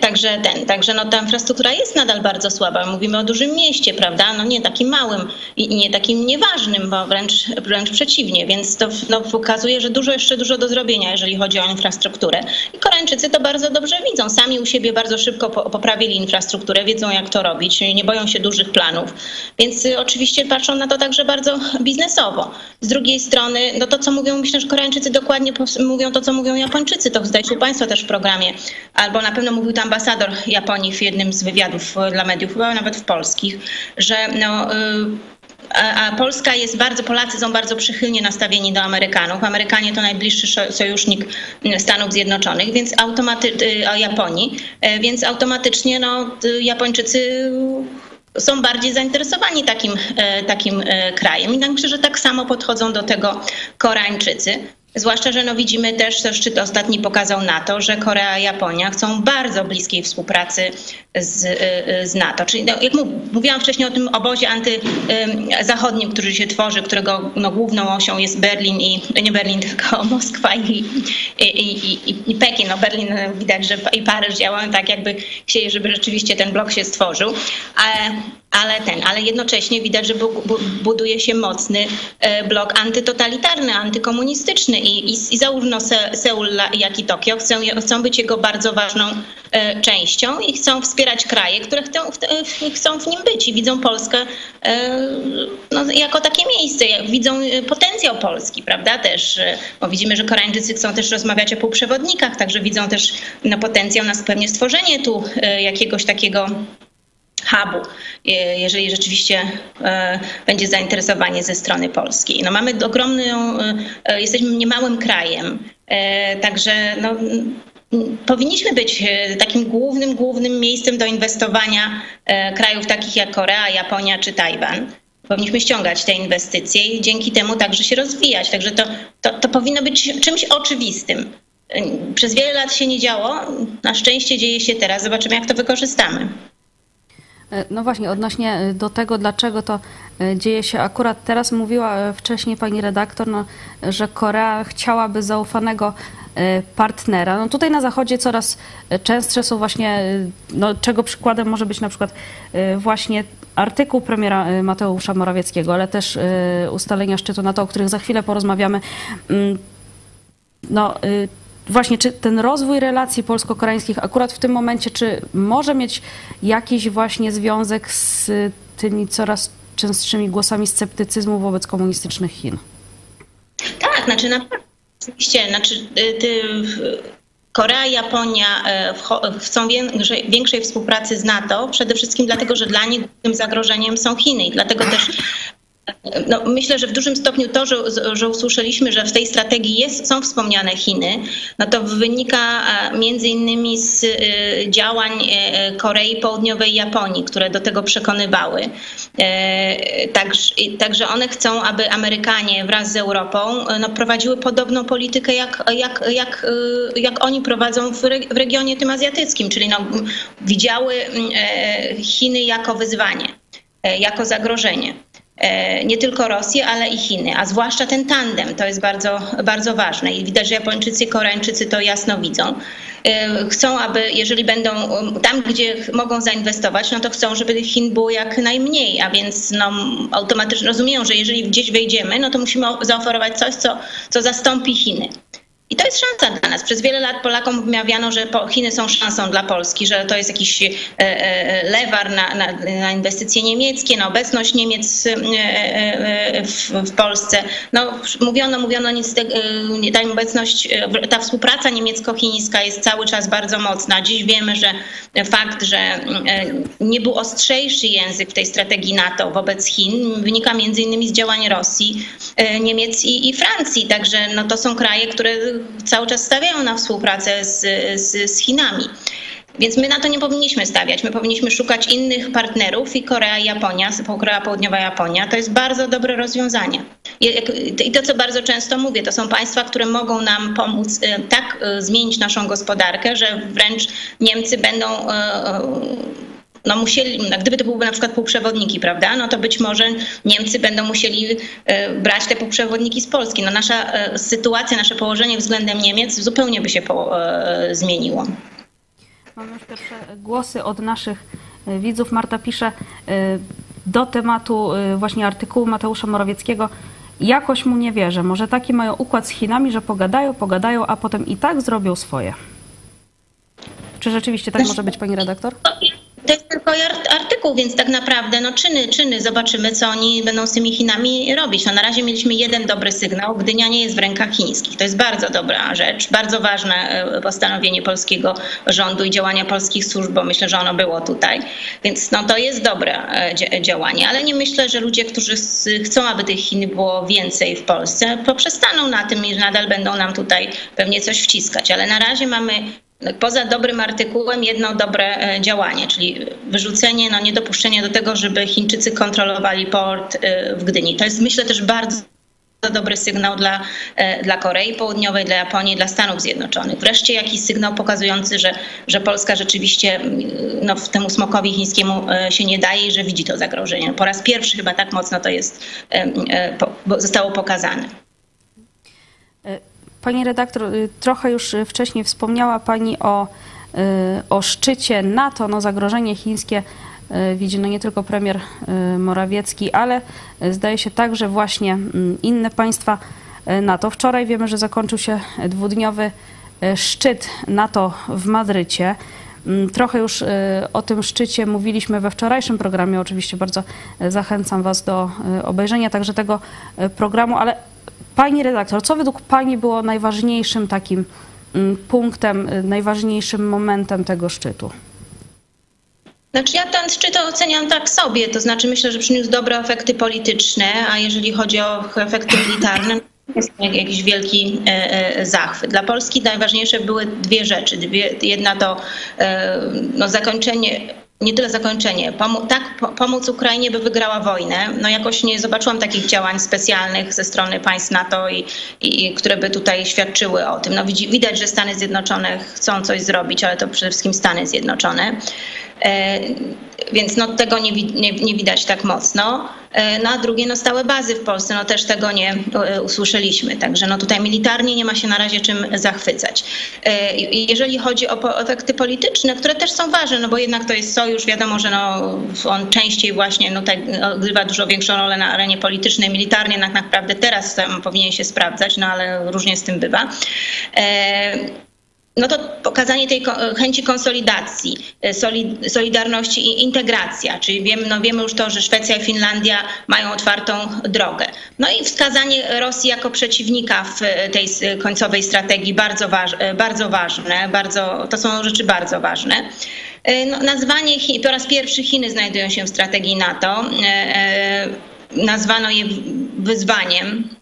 Także ten, także no ta infrastruktura jest nadal bardzo słaba mówimy o dużym mieście, prawda? No nie takim małym i nie takim nieważnym, bo wręcz, wręcz przeciwnie. Więc to no, pokazuje, że dużo jeszcze dużo do zrobienia, jeżeli chodzi o infrastrukturę. I Koreańczycy to bardzo dobrze widzą. Sami u siebie bardzo szybko poprawili infrastrukturę, wiedzą jak to robić, nie boją się dużych planów. Więc y, oczywiście patrzą na to także bardzo biznesowo. Z drugiej strony, no to co mówią, myślę, że Koreańczycy dokładnie mówią to, co mówią Japończycy. To zdajcie Państwo też w programie. Albo na pewno mówił to ambasador Japonii w jednym z wywiadów dla mediów, chyba nawet w polskich, że no, y, a Polska jest bardzo, Polacy są bardzo przychylnie nastawieni do Amerykanów. Amerykanie to najbliższy sojusznik Stanów Zjednoczonych, więc automaty, y, o Japonii, y, więc automatycznie no, Japończycy są bardziej zainteresowani takim, takim krajem. I myślę, że tak samo podchodzą do tego Koreańczycy. Zwłaszcza, że no widzimy też, że szczyt ostatni pokazał na to, że Korea i Japonia chcą bardzo bliskiej współpracy z, z NATO. Czyli no, jak mówiłam wcześniej o tym obozie antyzachodnim, który się tworzy, którego no, główną osią jest Berlin i nie Berlin, (laughs) tylko Moskwa i, i, i, i Pekin. No, Berlin widać, że i Paryż działają tak, jakby chcieli, żeby rzeczywiście ten blok się stworzył. A, ale ten, ale jednocześnie widać, że bu, bu, buduje się mocny blok antytotalitarny, antykomunistyczny i, i, i zarówno Se, Seul, jak i Tokio chcą, chcą być jego bardzo ważną częścią i chcą wspierać kraje, które chcą, chcą w nim być i widzą Polskę no, jako takie miejsce, widzą potencjał Polski, prawda, też, bo widzimy, że Koreańczycy chcą też rozmawiać o półprzewodnikach, także widzą też no, potencjał na pewnie stworzenie tu jakiegoś takiego hubu, jeżeli rzeczywiście będzie zainteresowanie ze strony polskiej. No mamy ogromną, jesteśmy niemałym krajem, także no, powinniśmy być takim głównym, głównym miejscem do inwestowania krajów takich jak Korea, Japonia czy Tajwan. Powinniśmy ściągać te inwestycje i dzięki temu także się rozwijać. Także to, to, to powinno być czymś oczywistym. Przez wiele lat się nie działo, na szczęście dzieje się teraz. Zobaczymy, jak to wykorzystamy. No właśnie, odnośnie do tego, dlaczego to dzieje się akurat teraz, mówiła wcześniej pani redaktor, no, że Korea chciałaby zaufanego partnera. No tutaj na Zachodzie coraz częstsze są właśnie, no, czego przykładem może być na przykład właśnie artykuł premiera Mateusza Morawieckiego, ale też ustalenia szczytu NATO, o których za chwilę porozmawiamy. No, właśnie, czy ten rozwój relacji polsko-koreańskich akurat w tym momencie, czy może mieć jakiś właśnie związek z tymi coraz częstszymi głosami sceptycyzmu wobec komunistycznych Chin? Tak, znaczy na oczywiście, znaczy ty, Korea Japonia chcą większej współpracy z NATO, przede wszystkim dlatego, że dla nich tym zagrożeniem są Chiny i dlatego też no, myślę, że w dużym stopniu to, że, że usłyszeliśmy, że w tej strategii jest, są wspomniane Chiny, no to wynika między innymi z działań Korei Południowej i Japonii, które do tego przekonywały. Także, także one chcą, aby Amerykanie wraz z Europą no, prowadziły podobną politykę, jak, jak, jak, jak oni prowadzą w, regionie tym azjatyckim, czyli no, widziały Chiny jako wyzwanie, jako zagrożenie nie tylko Rosję, ale i Chiny, a zwłaszcza ten tandem, to jest bardzo, bardzo ważne i widać, że Japończycy Koreańczycy to jasno widzą. Chcą, aby jeżeli będą tam, gdzie mogą zainwestować, no to chcą, żeby Chin było jak najmniej, a więc no, automatycznie rozumieją, że jeżeli gdzieś wejdziemy, no to musimy zaoferować coś, co, co zastąpi Chiny. I to jest szansa dla nas. Przez wiele lat Polakom wmawiano, że Chiny są szansą dla Polski, że to jest jakiś lewar na, na, na inwestycje niemieckie, na obecność Niemiec w, w, Polsce. No, mówiono, mówiono nic, ta obecność, ta współpraca niemiecko-chińska jest cały czas bardzo mocna. Dziś wiemy, że fakt, że nie był ostrzejszy język w tej strategii NATO wobec Chin wynika między innymi z działań Rosji, Niemiec i, i Francji. Także no, to są kraje, które cały czas stawiają na współpracę z, z, z Chinami. Więc my na to nie powinniśmy stawiać. My powinniśmy szukać innych partnerów i Korea i Japonia, Korea Południowa Japonia, to jest bardzo dobre rozwiązanie. I to, co bardzo często mówię, to są państwa, które mogą nam pomóc tak zmienić naszą gospodarkę, że wręcz Niemcy będą no musieli, no gdyby to były na przykład półprzewodniki, prawda, no to być może Niemcy będą musieli brać te półprzewodniki z Polski. No nasza sytuacja, nasze położenie względem Niemiec zupełnie by się po, zmieniło. Mamy już pierwsze głosy od naszych widzów. Marta pisze do tematu właśnie artykułu Mateusza Morawieckiego. Jakoś mu nie wierzę. Może taki mają układ z Chinami, że pogadają, pogadają, a potem i tak zrobią swoje. Czy rzeczywiście tak może być, pani redaktor? To jest tylko artykuł, więc tak naprawdę no czyny, czyny, zobaczymy, co oni będą z tymi Chinami robić. No na razie mieliśmy jeden dobry sygnał. Gdynia nie jest w rękach chińskich. To jest bardzo dobra rzecz, bardzo ważne postanowienie polskiego rządu i działania polskich służb, bo myślę, że ono było tutaj. Więc no to jest dobre działanie, ale nie myślę, że ludzie, którzy chcą, aby tych Chin było więcej w Polsce, poprzestaną na tym i nadal będą nam tutaj pewnie coś wciskać. Ale na razie mamy Poza dobrym artykułem jedno dobre działanie, czyli wyrzucenie, no niedopuszczenie do tego, żeby Chińczycy kontrolowali port w Gdyni. To jest myślę też bardzo dobry sygnał dla, dla Korei Południowej, dla Japonii, dla Stanów Zjednoczonych. Wreszcie jakiś sygnał pokazujący, że, że Polska rzeczywiście no, temu smokowi chińskiemu się nie daje i że widzi to zagrożenie. Po raz pierwszy chyba tak mocno to jest, zostało pokazane. Pani redaktor, trochę już wcześniej wspomniała Pani o, o szczycie NATO, no zagrożenie chińskie widzi no nie tylko premier Morawiecki, ale zdaje się także właśnie mm, inne państwa NATO. Wczoraj wiemy, że zakończył się dwudniowy szczyt NATO w Madrycie. Mm, trochę już o tym szczycie mówiliśmy we wczorajszym programie. Oczywiście bardzo zachęcam Was do obejrzenia także tego programu, ale Pani redaktor, co według Pani było najważniejszym takim mm, punktem, y, najważniejszym momentem tego szczytu? Znaczy ja ten szczyt oceniam tak sobie, to znaczy myślę, że przyniósł dobre efekty polityczne, a jeżeli chodzi o efekty militarne, jest jakiś wielki e, e, zachwyt. Dla Polski najważniejsze były dwie rzeczy. Jedna to e, no, zakończenie nie tyle zakończenie, pomo tak po pomóc Ukrainie, by wygrała wojnę. No jakoś nie zobaczyłam takich działań specjalnych ze strony państw NATO, i, i które by tutaj świadczyły o tym. No widać, że Stany Zjednoczone chcą coś zrobić, ale to przede wszystkim Stany Zjednoczone. E, więc no, tego nie, nie, nie, widać tak mocno. E, no a drugie, no stałe bazy w Polsce, no też tego nie e, usłyszeliśmy. Także no tutaj militarnie nie ma się na razie czym zachwycać. Jeżeli chodzi o efekty polityczne, które też są ważne, no bo jednak to jest sojusz, wiadomo, że no, on częściej właśnie no, tak, odgrywa dużo większą rolę na arenie politycznej, militarnie tak naprawdę teraz powinien się sprawdzać, no ale różnie z tym bywa no to pokazanie tej chęci konsolidacji, e, solidarności i integracja, czyli wiemy, no wiemy już to, że Szwecja i Finlandia mają otwartą drogę. No i wskazanie Rosji jako przeciwnika w e, tej końcowej strategii bardzo, waż, e, bardzo ważne, bardzo, to są rzeczy bardzo ważne. No, nazwanie po raz pierwszy Chiny znajdują się w strategii NATO. Nazwano je wyzwaniem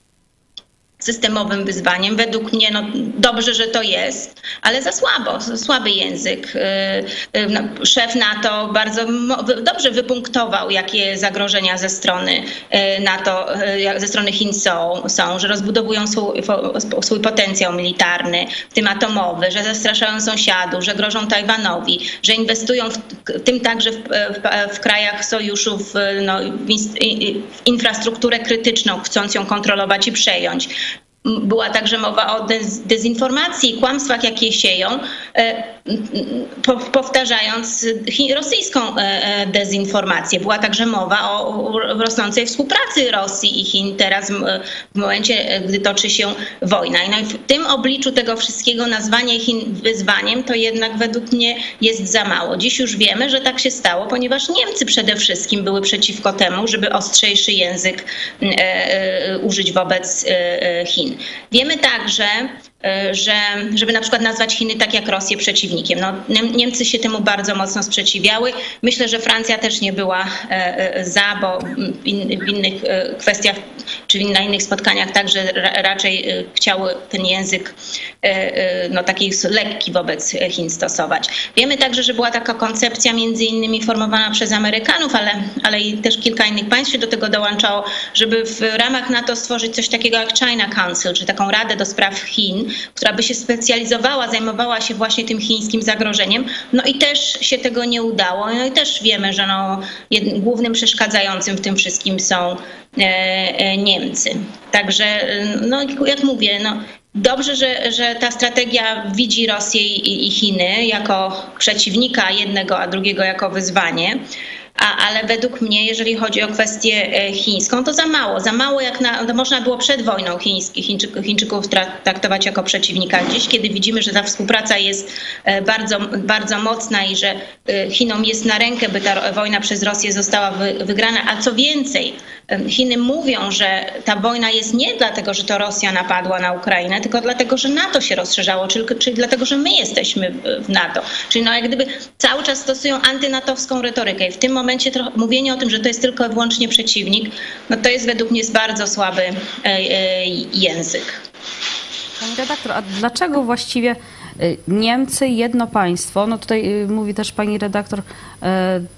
systemowym wyzwaniem. Według mnie no, dobrze, że to jest, ale za słabo, za słaby język. Y, y, no, szef NATO bardzo dobrze wypunktował, jakie zagrożenia ze strony y, NATO, ze strony Chin są, są że rozbudowują swój, swój potencjał militarny, w tym atomowy, że zastraszają sąsiadów, że grożą Tajwanowi, że inwestują w, w tym także w, w, w krajach sojuszu w, no, w infrastrukturę krytyczną, chcąc ją kontrolować i przejąć była także mowa o dezinformacji, kłamstwach, jakie sieją, e, powtarzając rosyjską e, e, dezinformację. Była także mowa o rosnącej współpracy Rosji i Chin teraz w momencie, gdy toczy się wojna. I w tym obliczu tego wszystkiego nazwanie Chin wyzwaniem to jednak według mnie jest za mało. Dziś już wiemy, że tak się stało, ponieważ Niemcy przede wszystkim były przeciwko temu, żeby ostrzejszy język użyć wobec Chin. Wiemy także, E, że, żeby na przykład nazwać Chiny tak jak Rosję przeciwnikiem. No, Niemcy się temu bardzo mocno sprzeciwiały. Myślę, że Francja też nie była e, e, za, bo w innych kwestiach czy na innych spotkaniach także raczej chciały ten język no, taki lekki wobec Chin stosować. Wiemy także, że była taka koncepcja między innymi formowana przez Amerykanów, ale, ale i też kilka innych państw się do tego dołączało, żeby w ramach NATO stworzyć coś takiego jak China Council, czy taką Radę do Spraw Chin, która by się specjalizowała, zajmowała się właśnie tym chińskim zagrożeniem. No i też się tego nie udało. No i też wiemy, że no, jednym, głównym przeszkadzającym w tym wszystkim są e, e, Niemcy. Także, no jak mówię, no, Dobrze, że, że ta strategia widzi Rosję i, i Chiny jako przeciwnika jednego, a drugiego jako wyzwanie. A, ale według mnie, jeżeli chodzi o kwestię e, chińską, to za mało. Za mało jak na, to można było przed wojną Chińczyków, Chińczyków traktować jako przeciwnika. Dziś, kiedy widzimy, że ta współpraca jest e, bardzo, bardzo mocna i że e, Chinom jest na rękę, by ta wojna przez Rosję została wygrana, a co więcej, Chiny mówią, że ta wojna jest nie dlatego, że to Rosja napadła na Ukrainę, tylko dlatego, że NATO się rozszerzało, czyli, czyli dlatego, że my jesteśmy w NATO. Czyli no, jak gdyby cały czas stosują antynatowską retorykę i w tym momencie mówienie o tym, że to jest tylko i wyłącznie przeciwnik, no to jest według mnie bardzo słaby e, e, język. Pani redaktor, a dlaczego właściwie e, Niemcy, jedno państwo, no tutaj mówi też pani redaktor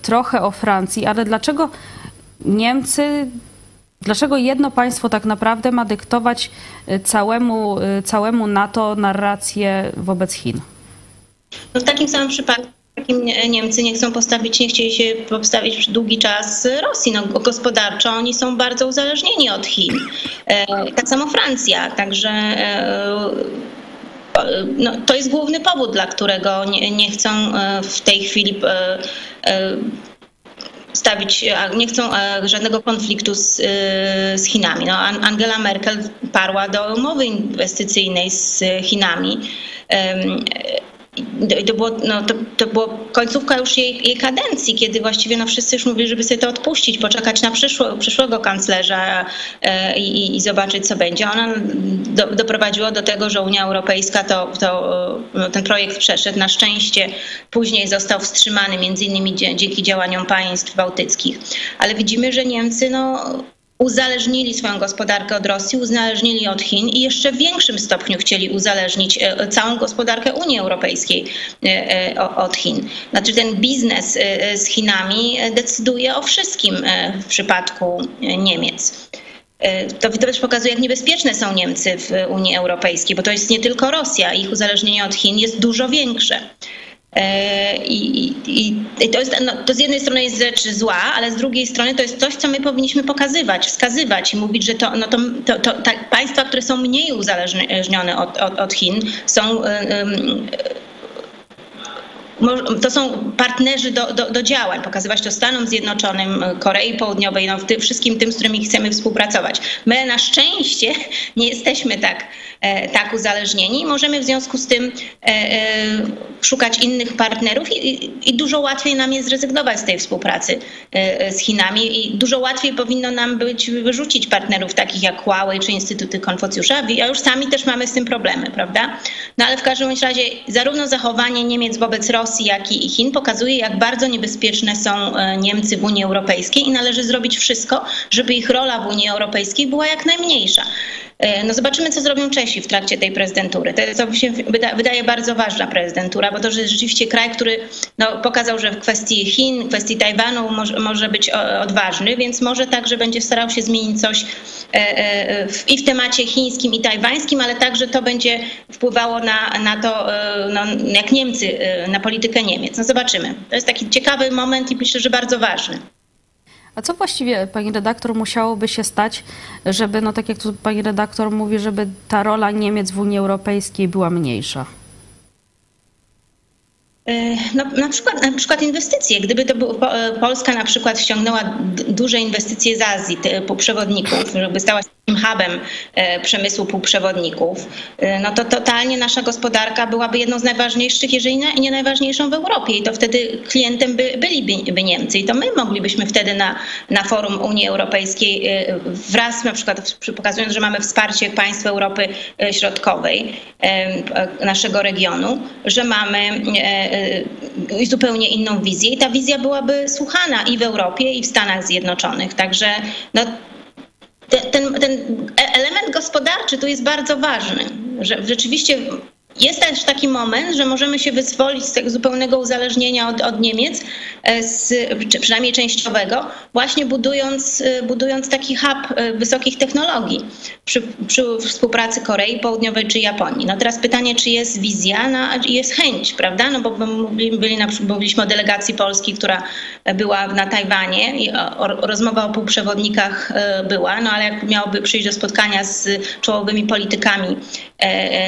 trochę o Francji, ale dlaczego Niemcy, dlaczego jedno państwo tak naprawdę ma dyktować całemu, całemu NATO narrację wobec Chin? No w takim samym przypadku takim Niemcy nie chcą postawić, nie chcieli się postawić przez długi czas Rosji. No, gospodarczo oni są bardzo uzależnieni od Chin. E, tak samo Francja, także e, no, to jest główny powód, dla którego nie, nie chcą e, w tej chwili stawić, nie chcą żadnego konfliktu z, z Chinami. No, Angela Merkel parła do umowy inwestycyjnej z Chinami to, było, no, to, to było końcówka już jej, jej kadencji, kiedy właściwie no, wszyscy już mówili, żeby sobie to odpuścić, poczekać na przyszło, przyszłego kanclerza e, i, i, zobaczyć, co będzie. Ona do, doprowadziła do tego, że Unia Europejska to, to no, ten projekt przeszedł. Na szczęście później został wstrzymany, między innymi dzięki działaniom państw bałtyckich. Ale widzimy, że Niemcy no, uzależnili swoją gospodarkę od Rosji, uzależnili od Chin i jeszcze w większym stopniu chcieli uzależnić e, całą gospodarkę Unii Europejskiej e, e, od Chin. Znaczy ten biznes z Chinami decyduje o wszystkim w przypadku Niemiec. To też pokazuje, jak niebezpieczne są Niemcy w Unii Europejskiej, bo to jest nie tylko Rosja, ich uzależnienie od Chin jest dużo większe. E, I, i, i to, jest, no, to z jednej strony jest rzecz zła, ale z drugiej strony to jest coś, co my powinniśmy pokazywać, wskazywać i mówić, że to, no to, to, to tak, państwa, które są mniej uzależnione od, od, od Chin, są um, to są partnerzy do, do, do, działań, pokazywać to Stanom Zjednoczonym, Korei Południowej, no, tym, wszystkim tym, z którymi chcemy współpracować. My na szczęście nie jesteśmy tak, e, tak uzależnieni i możemy w związku z tym e, e, szukać innych partnerów i, i, dużo łatwiej nam jest zrezygnować z tej współpracy z Chinami i dużo łatwiej powinno nam być wyrzucić partnerów takich jak Huawei czy Instytuty Konfucjusza, a już sami też mamy z tym problemy, prawda? No ale w każdym razie zarówno zachowanie Niemiec wobec Rosji, Rosji, jak i Chin pokazuje, jak bardzo niebezpieczne są e, Niemcy w Unii Europejskiej i należy zrobić wszystko, żeby ich rola w Unii Europejskiej była jak najmniejsza. E, no zobaczymy, co zrobią Czesi w trakcie tej prezydentury. To, to się wydaje bardzo ważna prezydentura, bo to jest rzeczywiście kraj, który no, pokazał, że w kwestii Chin, w kwestii Tajwanu może, może być odważny, więc może także będzie starał się zmienić coś e, e, i w temacie chińskim i tajwańskim, ale także to będzie wpływało na, na to, no, jak Niemcy, na politykę Niemiec. No zobaczymy. To jest taki ciekawy moment i myślę, że bardzo ważny. A co właściwie, pani redaktor, musiałoby się stać, żeby, no tak jak tu pani redaktor mówi, żeby ta rola Niemiec w Unii Europejskiej była mniejsza? E, no, na, przykład, na przykład inwestycje. Gdyby to był, e, Polska na przykład ściągnęła duże inwestycje z Azji, półprzewodników, żeby stała się hubem e, przemysłu półprzewodników, no to totalnie nasza gospodarka byłaby jedną z najważniejszych, jeżeli nie najważniejszą w Europie i to wtedy klientem by, byliby Niemcy. I to my moglibyśmy wtedy na, na forum Unii Europejskiej wraz na przykład pokazując, że mamy wsparcie państw Europy Środkowej, naszego regionu, że mamy zupełnie inną wizję. I ta wizja byłaby słuchana i w Europie, i w Stanach Zjednoczonych. Także no, ten, ten element gospodarczy tu jest bardzo ważny, że rzeczywiście jest też taki moment, że możemy się wyzwolić z tego zupełnego uzależnienia od, od Niemiec, e, z, przynajmniej częściowego, właśnie budując, e, budując taki hub e, wysokich technologii przy, przy współpracy Korei Południowej czy Japonii. No teraz pytanie, czy jest wizja no, jest chęć, prawda? No bo byli, byli, mówiliśmy o delegacji Polski, która była na Tajwanie i o, o, rozmowa o półprzewodnikach była, no ale jak miałoby przyjść do spotkania z czołowymi politykami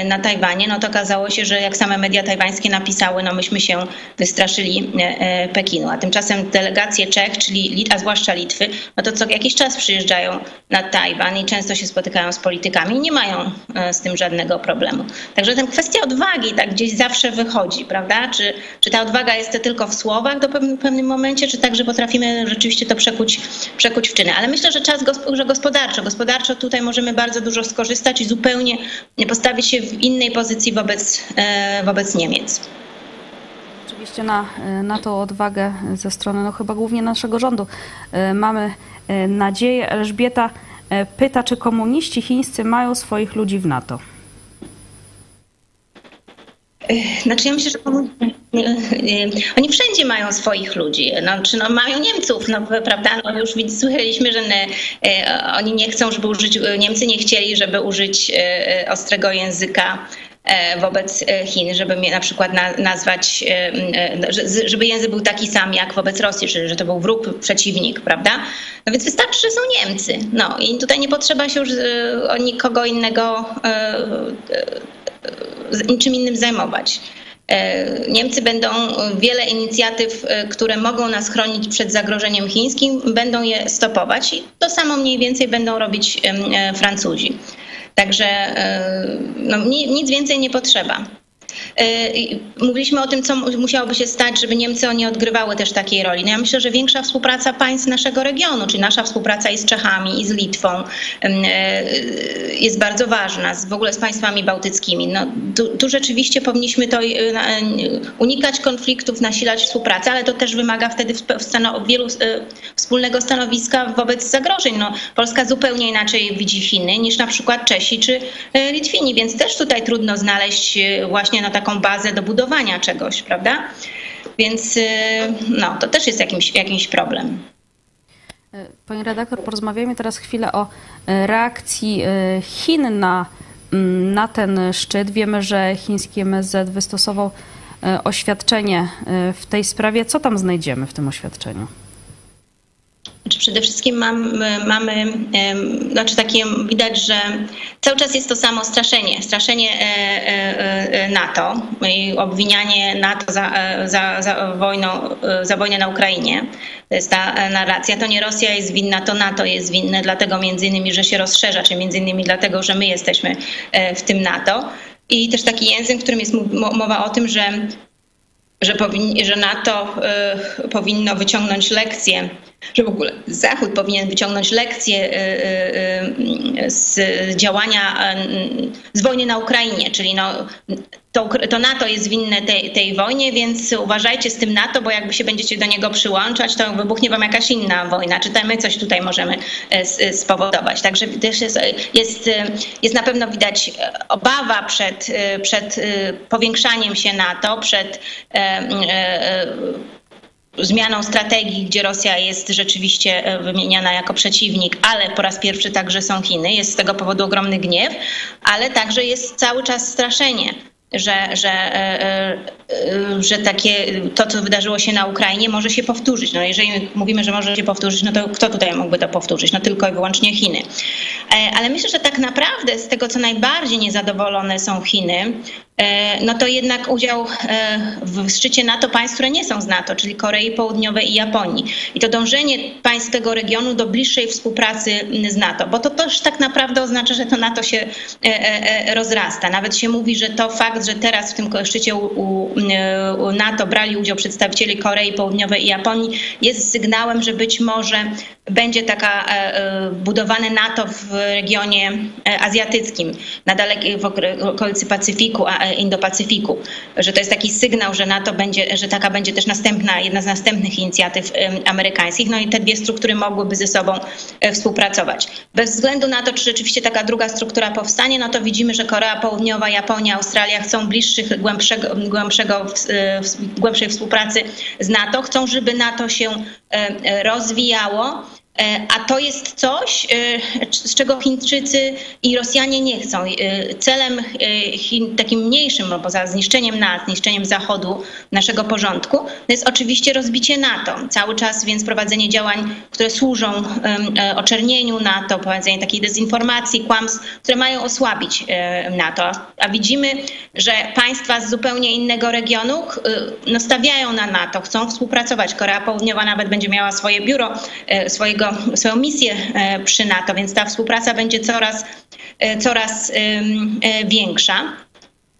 na Tajwanie, no to okazało się, że jak same media tajwańskie napisały, no myśmy się wystraszyli e, e, Pekinu. A tymczasem delegacje Czech, czyli a zwłaszcza Litwy, no to co jakiś czas przyjeżdżają na Tajwan i często się spotykają z politykami i nie mają e, z tym żadnego problemu. Także ten kwestia odwagi tak gdzieś zawsze wychodzi, prawda? Czy, czy ta odwaga jest to tylko w słowach do pewnym, pewnym momencie, czy także potrafimy rzeczywiście to przekuć, przekuć w czyny. Ale myślę, że czas że gospodarczo. Gospodarczo tutaj możemy bardzo dużo skorzystać i zupełnie postawić się w innej pozycji wobec wobec, e, wobec Niemiec. Oczywiście na, na tą odwagę ze strony no chyba głównie naszego rządu e, mamy e, nadzieję. Elżbieta pyta, czy komuniści chińscy mają swoich ludzi w NATO? Znaczy ja myślę, że oni wszędzie mają swoich ludzi. No, czy no, mają Niemców, no, prawda? No, już słyszeliśmy, że ne, oni nie chcą, żeby użyć, Niemcy nie chcieli, żeby użyć ostrego języka E, wobec e, Chin, żeby mnie na przykład nazwać, e, żeby język był taki sam jak wobec Rosji, czyli że to był wróg, przeciwnik, prawda? No więc wystarczy, że są Niemcy. No i tutaj nie potrzeba się już o nikogo innego niczym innym zajmować. Niemcy będą wiele inicjatyw, które mogą nas chronić przed zagrożeniem chińskim, będą je stopować i to samo mniej więcej będą robić Francuzi. Także no, nic więcej nie potrzeba. E, mówiliśmy o tym, co musiałoby się stać, żeby Niemcy nie odgrywały też takiej roli. No ja myślę, że większa współpraca państw naszego regionu, czyli nasza współpraca i z Czechami, i z Litwą e, jest bardzo ważna, w ogóle z państwami bałtyckimi. No, tu, tu rzeczywiście powinniśmy to e, unikać konfliktów, nasilać współpracę, ale to też wymaga wtedy wielu wspólnego stanowiska wobec zagrożeń. No, Polska zupełnie inaczej widzi Chiny niż na przykład Czesi czy Litwini, więc też tutaj trudno znaleźć właśnie na taką bazę do budowania czegoś, prawda? Więc y, no, to też jest jakimś, jakiś problem. Pani redaktor, porozmawiajmy teraz chwilę o e, reakcji Chin na, mm, na ten szczyt. Wiemy, że chiński MSZ wystosował oświadczenie w tej sprawie. Co tam znajdziemy w tym oświadczeniu? Znaczy przede wszystkim mamy, mamy znaczy takie widać, że cały czas jest to samo straszenie, straszenie e, e, e, NATO i obwinianie NATO za, za, za, wojną, za wojnę na Ukrainie. To jest ta narracja. To nie Rosja jest winna, to NATO jest winne, dlatego między innymi, że się rozszerza, czy między innymi dlatego, że my jesteśmy w tym NATO. I też taki język, w którym jest mowa o tym, że że, powinni, że NATO powinno wyciągnąć lekcje, że w ogóle Zachód powinien wyciągnąć lekcje y, y, z działania, z wojny na Ukrainie, czyli no, to, to NATO jest winne tej, tej wojnie, więc uważajcie z tym NATO, bo jakby się będziecie do niego przyłączać, to wybuchnie wam jakaś inna wojna, czy my coś tutaj możemy spowodować. Także też jest, jest, jest na pewno widać obawa przed, przed powiększaniem się NATO, przed zmianą strategii, gdzie Rosja jest rzeczywiście wymieniana jako przeciwnik, ale po raz pierwszy także są Chiny. Jest z tego powodu ogromny gniew, ale także jest cały czas straszenie że, że, e, e, e, że takie, to, co wydarzyło się na Ukrainie, może się powtórzyć. No jeżeli mówimy, że może się powtórzyć, no to kto tutaj mógłby to powtórzyć? No tylko i wyłącznie Chiny. Ale myślę, że tak naprawdę z tego, co najbardziej niezadowolone są Chiny, no to jednak udział w szczycie NATO państw, które nie są z NATO, czyli Korei Południowej i Japonii. I to dążenie państw tego regionu do bliższej współpracy z NATO, bo to też tak naprawdę oznacza, że to NATO się rozrasta. Nawet się mówi, że to fakt, że teraz w tym szczycie u NATO brali udział przedstawiciele Korei Południowej i Japonii, jest sygnałem, że być może będzie taka e, e, budowane NATO w regionie e, azjatyckim, na dalekiej w okolicy Pacyfiku, Indo-Pacyfiku, że to jest taki sygnał, że NATO będzie, że taka będzie też następna, jedna z następnych inicjatyw amerykańskich. No i te dwie struktury mogłyby ze sobą współpracować. Bez względu na to, czy rzeczywiście taka druga struktura powstanie, no to widzimy, że Korea Południowa, Japonia, Australia chcą bliższych, głębszego, głębszego, głębszej współpracy z NATO, chcą, żeby NATO się rozwijało a to jest coś, e, z czego Chińczycy i Rosjanie nie chcą. E, celem Chin, takim mniejszym, no poza zniszczeniem nas, zniszczeniem Zachodu, naszego porządku, jest oczywiście rozbicie NATO. Cały czas więc prowadzenie działań, które służą oczernieniu NATO, prowadzenie takiej dezinformacji, kłamstw, które mają osłabić NATO. A widzimy, że państwa z zupełnie innego regionu no, stawiają na NATO, chcą współpracować. Korea Południowa nawet będzie miała swoje biuro, swojego swoją misję e, przy NATO, więc ta współpraca będzie coraz, e, coraz e, większa.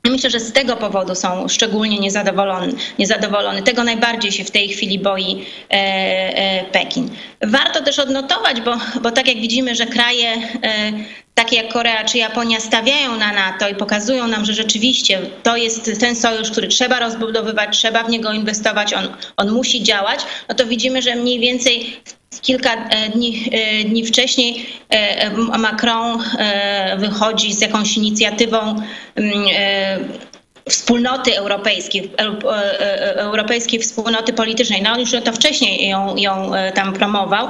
Myślę, że z tego powodu są szczególnie niezadowoleni. niezadowolony. Tego najbardziej się w tej chwili boi e, e, Pekin. Warto też odnotować, bo, bo tak jak widzimy, że kraje e, takie jak Korea czy Japonia stawiają na NATO i pokazują nam, że rzeczywiście to jest ten sojusz, który trzeba rozbudowywać, trzeba w niego inwestować, on, on musi działać, no to widzimy, że mniej więcej kilka e, dni, e, dni wcześniej e, Macron wychodzi z jakąś inicjatywą mm, wspólnoty europejskiej, europejskiej wspólnoty politycznej. No on już to wcześniej ją, ją tam promował,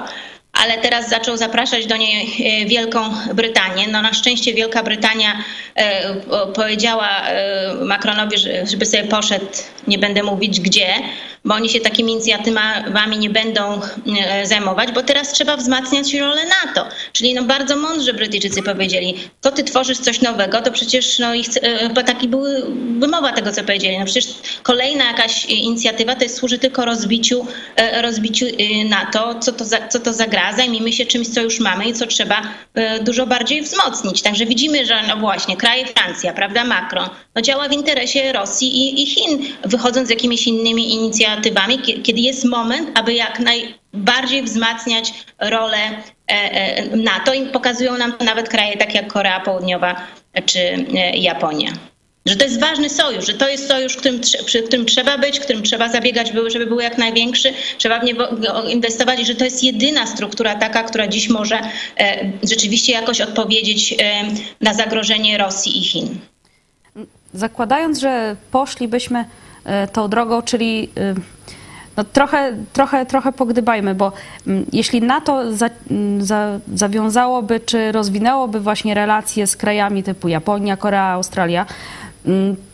ale teraz zaczął zapraszać do niej Wielką Brytanię. No na szczęście Wielka Brytania powiedziała Macronowi, żeby sobie poszedł, nie będę mówić gdzie, bo oni się takimi inicjatywami nie będą zajmować, bo teraz trzeba wzmacniać rolę NATO. Czyli no bardzo mądrze Brytyjczycy powiedzieli, to ty tworzysz coś nowego, to przecież no i chyba taki był wymowa tego, co powiedzieli. No przecież kolejna jakaś inicjatywa to jest, służy tylko rozbiciu, rozbiciu NATO, co to, za, co to zagra, zajmijmy się czymś, co już mamy i co trzeba dużo bardziej wzmocnić. Także widzimy, że no właśnie, kraje Francja, prawda, Macron, no działa w interesie Rosji i, i Chin, wychodząc z jakimiś innymi inicjatywami, kiedy jest moment, aby jak najbardziej wzmacniać rolę e, e, NATO i pokazują nam to nawet kraje takie jak Korea Południowa czy e, Japonia. Że to jest ważny sojusz, że to jest sojusz, którym, przy którym trzeba być, którym trzeba zabiegać, żeby był jak największy, trzeba w niego inwestować i że to jest jedyna struktura taka, która dziś może rzeczywiście jakoś odpowiedzieć na zagrożenie Rosji i Chin. Zakładając, że poszlibyśmy tą drogą, czyli no trochę, trochę, trochę pogdybajmy, bo mm, jeśli NATO za, mm, za, zawiązałoby czy rozwinęłoby właśnie relacje z krajami typu Japonia, Korea, Australia,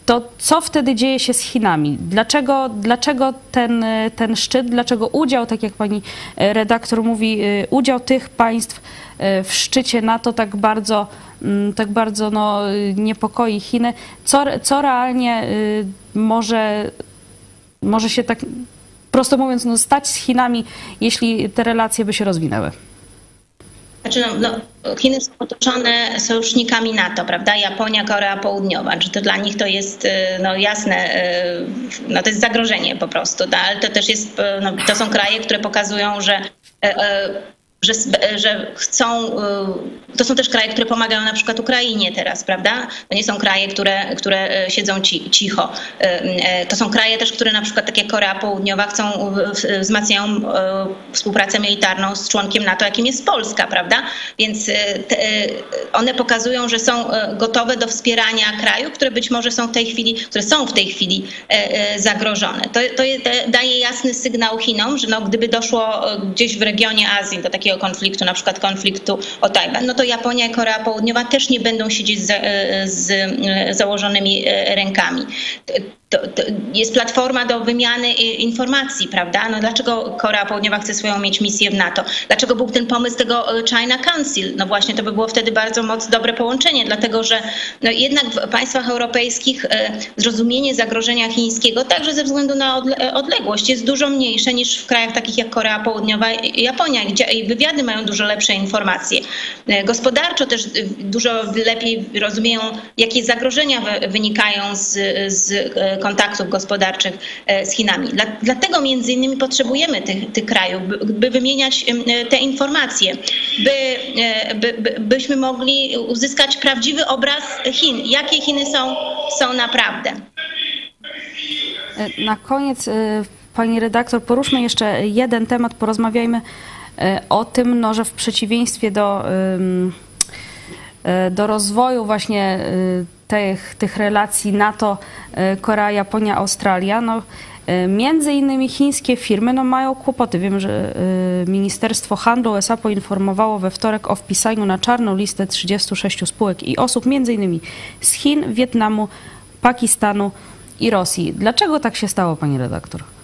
to co wtedy dzieje się z Chinami? Dlaczego, dlaczego ten, ten szczyt, dlaczego udział, tak jak pani redaktor mówi, y, udział tych państw y, w szczycie NATO tak bardzo, tak bardzo no, niepokoi Chiny? Co, co realnie może, może się tak prosto mówiąc, no, stać z Chinami, jeśli te relacje by się rozwinęły? Znaczy, no, no, Chiny są otoczone sojusznikami NATO, prawda? Japonia, Korea Południowa. Czy to dla nich to jest y, no, jasne, y, no, to jest zagrożenie po prostu, no, ale to też jest, y, no, to są kraje, które pokazują, że że, że chcą, y, to są też kraje, które pomagają na przykład Ukrainie teraz, prawda? To nie są kraje, które, które y, siedzą ci, cicho. Y, to są kraje też, które na przykład, tak jak Korea Południowa, chcą, wzmacniają współpracę militarną z członkiem NATO, jakim jest Polska, prawda? Więc te, one pokazują, że są gotowe do wspierania krajów, które być może są w tej chwili, które są w tej chwili zagrożone. To, to daje jasny sygnał Chinom, że no, gdyby doszło gdzieś w regionie Azji do takiego konfliktu, na przykład konfliktu o Tajwan, no to Japonia i Korea Południowa też nie będą siedzieć z, z założonymi rękami to, to jest platforma do wymiany informacji, prawda? No dlaczego Korea Południowa chce swoją mieć misję w NATO? Dlaczego był ten pomysł tego e, China Council? No właśnie to by było wtedy bardzo moc, dobre połączenie, dlatego że no jednak w państwach europejskich e, zrozumienie zagrożenia chińskiego, także ze względu na odległość, jest dużo mniejsze niż w krajach takich jak Korea Południowa i Japonia, gdzie wywiady mają dużo lepsze informacje. Gospodarczo też dużo lepiej rozumieją, jakie zagrożenia wynikają z, z kontaktów gospodarczych e, z Chinami. Dlatego między innymi potrzebujemy tych, tych krajów, by, wymieniać te informacje, e, by, by, byśmy mogli uzyskać prawdziwy obraz Chin, jakie Chiny są, są naprawdę. E, na koniec, pani redaktor, poruszmy jeszcze jeden temat, porozmawiajmy o tym, no, że w przeciwieństwie do, do rozwoju właśnie tych, tych relacji NATO, e, Korea, Japonia, Australia, no, e, Między innymi chińskie firmy no, mają kłopoty. Wiem, że e, Ministerstwo Handlu USA poinformowało we wtorek o wpisaniu na czarną listę 36 spółek i osób, między innymi z Chin, Wietnamu, Pakistanu i Rosji. Dlaczego tak się stało, pani redaktor?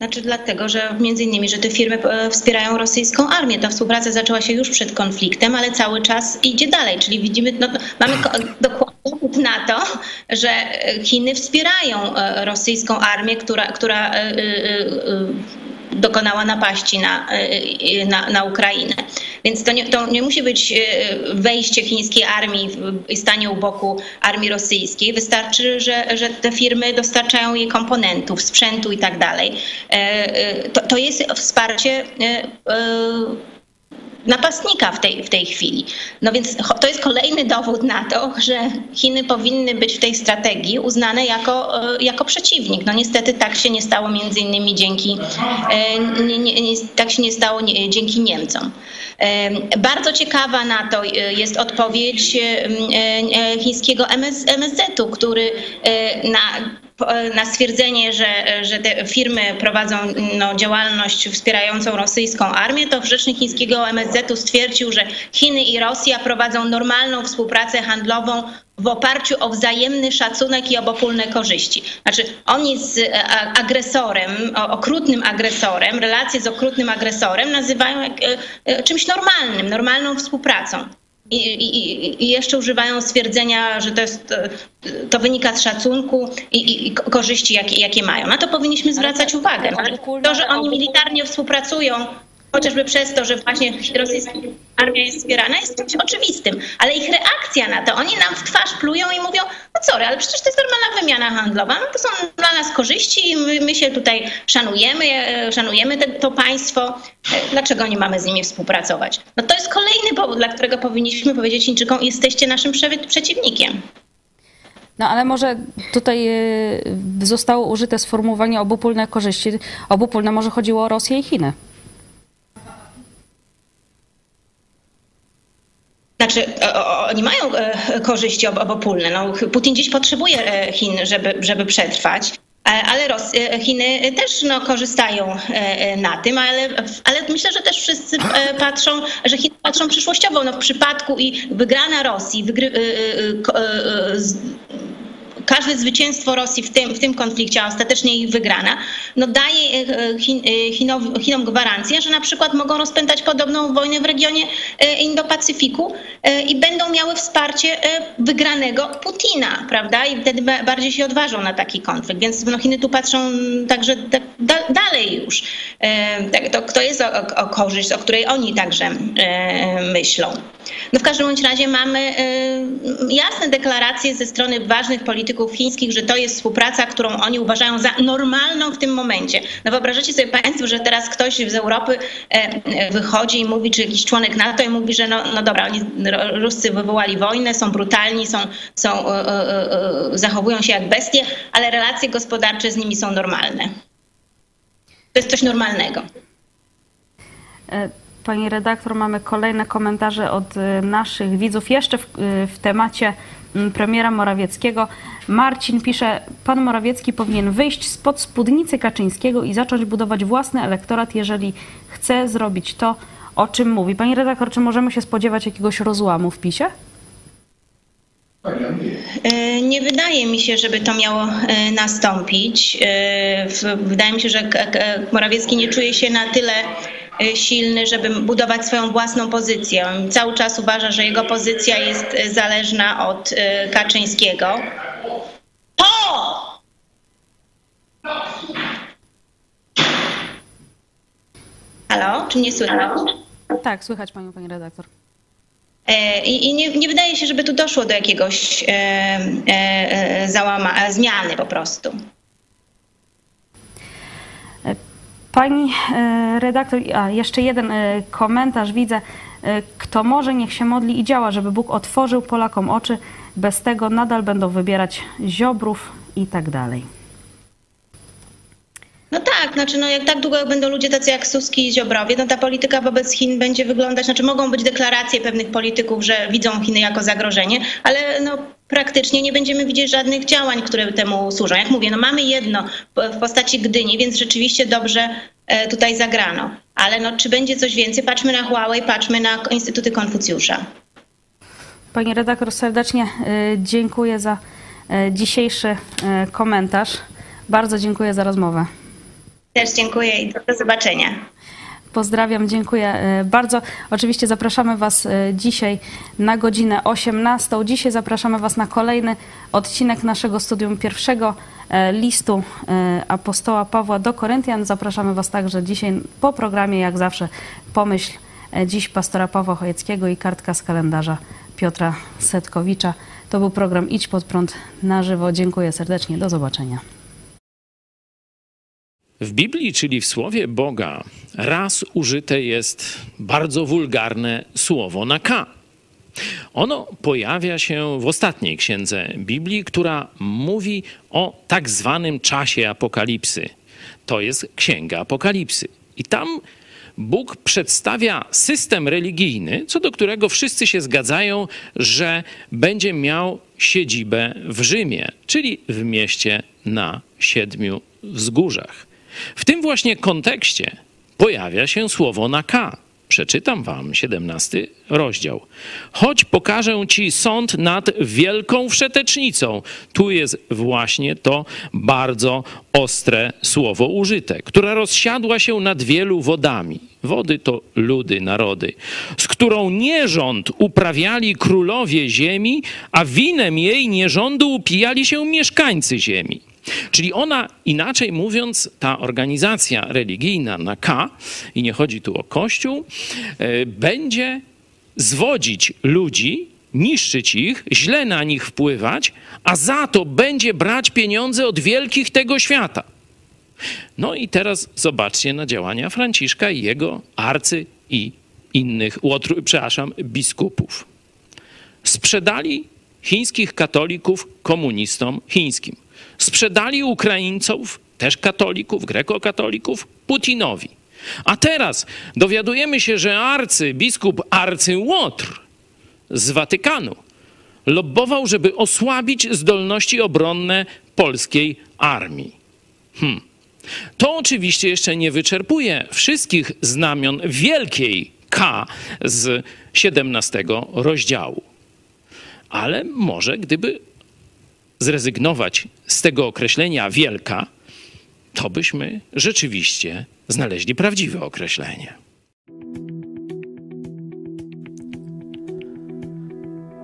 Znaczy dlatego, że między innymi, że te firmy e, wspierają rosyjską armię. Ta współpraca zaczęła się już przed konfliktem, ale cały czas idzie dalej. Czyli widzimy, no, mamy dowód na to, że Chiny wspierają e, rosyjską armię, która, która e, dokonała napaści na, na, na Ukrainę. Więc to nie, to nie musi być wejście chińskiej armii i stanie u boku armii rosyjskiej. Wystarczy, że, że te firmy dostarczają jej komponentów, sprzętu i tak dalej. To, to jest wsparcie napastnika w tej, w tej chwili. No więc to jest kolejny dowód na to, że Chiny powinny być w tej strategii uznane jako, e, jako przeciwnik. No niestety tak się nie stało między innymi dzięki, e, nie, nie, tak się nie stało nie, dzięki Niemcom. E, bardzo ciekawa na to jest odpowiedź chińskiego MS, MSZ-u, który na na stwierdzenie, że, że te firmy prowadzą no, działalność wspierającą rosyjską armię, to rzecznik chińskiego MSZ-u stwierdził, że Chiny i Rosja prowadzą normalną współpracę handlową w oparciu o wzajemny szacunek i obopólne korzyści. Znaczy, on jest e, agresorem, okrutnym agresorem, relacje z okrutnym agresorem nazywają jak, e, czymś normalnym, normalną współpracą. I, i, I, jeszcze używają stwierdzenia, że to, jest, to wynika z szacunku i, i korzyści, jakie, jakie mają. Na to powinniśmy zwracać uwagę. To, że oni militarnie współpracują, chociażby przez to, że właśnie rosyjska armia jest wspierana, jest czymś oczywistym. Ale ich reakcja na to, oni nam w twarz plują i mówią, no sorry, ale przecież to jest normalna wymiana handlowa, no to są dla nas korzyści i my, my się tutaj szanujemy, e, szanujemy te, to państwo. Dlaczego nie mamy z nimi współpracować? No to jest kolejny powód, dla którego powinniśmy powiedzieć Chińczykom, jesteście naszym przeciwnikiem. No ale może tutaj e, zostało użyte sformułowanie obopólne korzyści. Obopólne może chodziło o Rosję i Chiny. Znaczy, oni mają e, korzyści obopólne. No, Putin dziś potrzebuje e, Chin, żeby, żeby przetrwać. E, ale Ros Chiny też no, korzystają na tym, ale, ale myślę, że też wszyscy patrzą, że Chiny patrzą przyszłościowo. No, w przypadku i wygrana Rosji, wygry, każde zwycięstwo Rosji w tym, w tym konflikcie, a ostatecznie ich wygrana, no daje e, Chin, e, Chinom, Chinom gwarancję, że na przykład mogą rozpętać podobną wojnę w regionie e, Indo-Pacyfiku i będą miały wsparcie wygranego Putina, prawda? I wtedy bardziej się odważą na taki konflikt. Więc no, Chiny tu patrzą także da, da, dalej już. Tak, to, to jest o, o korzyść, o której oni także myślą. No w każdym bądź razie mamy jasne deklaracje ze strony ważnych polityków, polityków chińskich, że to jest współpraca, którą oni uważają za normalną w tym momencie. No wyobrażacie sobie Państwo, że teraz ktoś z Europy e, e, wychodzi i mówi, czy jakiś członek NATO i mówi, że no, no dobra, oni Ruscy wywołali wojnę, są brutalni, są, są, e, zachowują się jak bestie, ale relacje gospodarcze z nimi są normalne. To jest coś normalnego. Pani redaktor, mamy kolejne komentarze od naszych widzów jeszcze w, w temacie premiera Morawieckiego. Marcin pisze, pan Morawiecki powinien wyjść spod spódnicy Kaczyńskiego i zacząć budować własny elektorat, jeżeli chce zrobić to, o czym mówi. Pani redaktor, czy możemy się spodziewać jakiegoś rozłamu w PiSie? E, nie wydaje mi się, żeby to miało e, nastąpić. E, wydaje mi się, że Morawiecki nie czuje się na tyle Y, silny, żeby budować swoją własną pozycję. On cały czas uważa, że jego pozycja jest y, zależna od y, Kaczyńskiego. To! Halo, czy mnie słychać? Tak, słychać panią, pani redaktor. E, I, nie, nie, wydaje się, żeby tu doszło do jakiegoś e, e, załama, zmiany po prostu. Pani e, redaktor, a jeszcze jeden e, komentarz widzę. E, kto może, niech się modli i działa, żeby Bóg otworzył Polakom oczy. Bez tego nadal będą wybierać ziobrów i tak dalej. No tak, znaczy no jak tak długo jak będą ludzie tacy jak Suski i Ziobrowie, no ta polityka wobec Chin będzie wyglądać, znaczy mogą być deklaracje pewnych polityków, że widzą Chiny jako zagrożenie, ale no praktycznie nie będziemy widzieć żadnych działań, które temu służą. Jak mówię, no mamy jedno w postaci Gdyni, więc rzeczywiście dobrze e, tutaj zagrano. Ale no, czy będzie coś więcej? Patrzmy na Huawei, patrzmy na Instytuty Konfucjusza. Pani redaktor, serdecznie e, dziękuję za e, dzisiejszy komentarz. Bardzo dziękuję za rozmowę. Też dziękuję i do zobaczenia. Pozdrawiam, dziękuję e, bardzo. Oczywiście zapraszamy Was e, dzisiaj na godzinę 18. Dzisiaj zapraszamy Was na kolejny odcinek naszego studium pierwszego e, listu apostoła Pawła do Koryntian. Zapraszamy Was także dzisiaj po programie, jak zawsze, pomyśl dziś pastora Pawła Chojeckiego i kartka z kalendarza Piotra Setkowicza. To był program Idź pod prąd na żywo. Dziękuję serdecznie. Do zobaczenia. W Biblii, czyli w Słowie Boga, raz użyte jest bardzo wulgarne słowo na K. Ono pojawia się w ostatniej księdze Biblii, która mówi o tak zwanym czasie apokalipsy. To jest księga apokalipsy. I tam Bóg przedstawia system religijny, co do którego wszyscy się zgadzają, że będzie miał siedzibę w Rzymie, czyli w mieście na siedmiu wzgórzach. W tym właśnie kontekście pojawia się słowo na K. Przeczytam wam 17 rozdział. Choć pokażę ci sąd nad wielką wszetecznicą. Tu jest właśnie to bardzo ostre słowo użyte, która rozsiadła się nad wielu wodami. Wody to ludy, narody, z którą nierząd uprawiali królowie ziemi, a winem jej nierządu upijali się mieszkańcy ziemi. Czyli ona, inaczej mówiąc, ta organizacja religijna na K, i nie chodzi tu o Kościół, e, będzie zwodzić ludzi, niszczyć ich, źle na nich wpływać, a za to będzie brać pieniądze od wielkich tego świata. No i teraz zobaczcie na działania Franciszka i jego arcy i innych, przepraszam, biskupów. Sprzedali chińskich katolików komunistom chińskim. Sprzedali Ukraińców, też katolików, grekokatolików, Putinowi. A teraz dowiadujemy się, że arcybiskup arcyłotr z Watykanu lobbował, żeby osłabić zdolności obronne polskiej armii. Hmm. To oczywiście jeszcze nie wyczerpuje wszystkich znamion wielkiej K z 17 rozdziału. Ale może gdyby zrezygnować z tego określenia wielka, to byśmy rzeczywiście znaleźli prawdziwe określenie.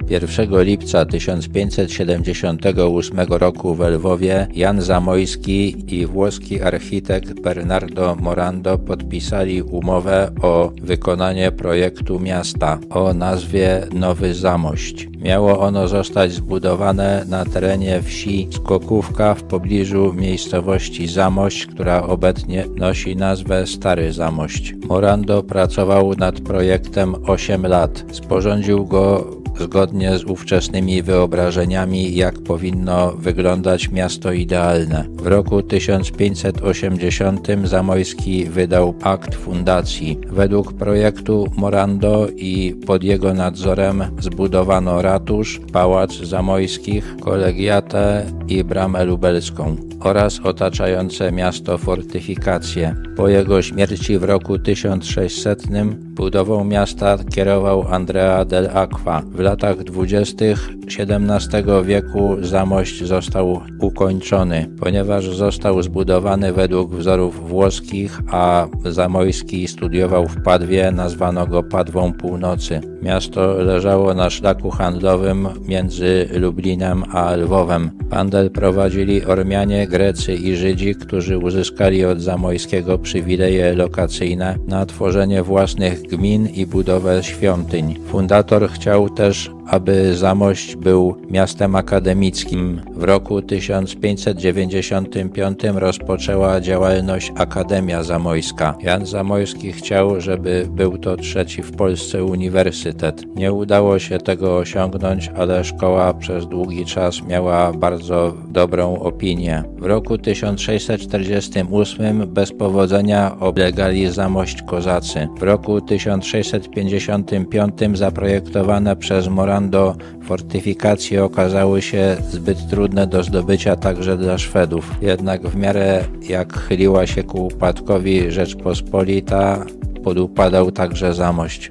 1 lipca 1578 roku w Lwowie Jan Zamojski i włoski architekt Bernardo Morando podpisali umowę o wykonanie projektu miasta o nazwie Nowy Zamość. Miało ono zostać zbudowane na terenie wsi Skokówka w pobliżu miejscowości Zamość, która obecnie nosi nazwę Stary Zamość. Morando pracował nad projektem 8 lat. Sporządził go zgodnie z ówczesnymi wyobrażeniami, jak powinno wyglądać miasto idealne. W roku 1580 Zamojski wydał akt fundacji. Według projektu Morando i pod jego nadzorem zbudowano ratusz, pałac zamojskich, kolegiatę i bramę lubelską oraz otaczające miasto fortyfikacje. Po jego śmierci w roku 1600 budową miasta kierował Andrea del Aqua. W latach dwudziestych XVII wieku zamość został ukończony, ponieważ został zbudowany według wzorów włoskich, a Zamojski studiował w Padwie, nazwano go Padwą Północy. Miasto leżało na szlaku handlowym między Lublinem a Lwowem. Handel prowadzili Ormianie, Grecy i Żydzi, którzy uzyskali od Zamojskiego przywileje lokacyjne na tworzenie własnych gmin i budowę świątyń. Fundator chciał też aby Zamość był miastem akademickim. W roku 1595 rozpoczęła działalność Akademia Zamojska. Jan Zamojski chciał, żeby był to trzeci w Polsce uniwersytet. Nie udało się tego osiągnąć, ale szkoła przez długi czas miała bardzo dobrą opinię. W roku 1648 bez powodzenia oblegali Zamość Kozacy. W roku 1655 zaprojektowane przez Moran do fortyfikacje okazały się zbyt trudne do zdobycia także dla Szwedów. Jednak w miarę jak chyliła się ku upadkowi Rzeczpospolita, podupadał także Zamość.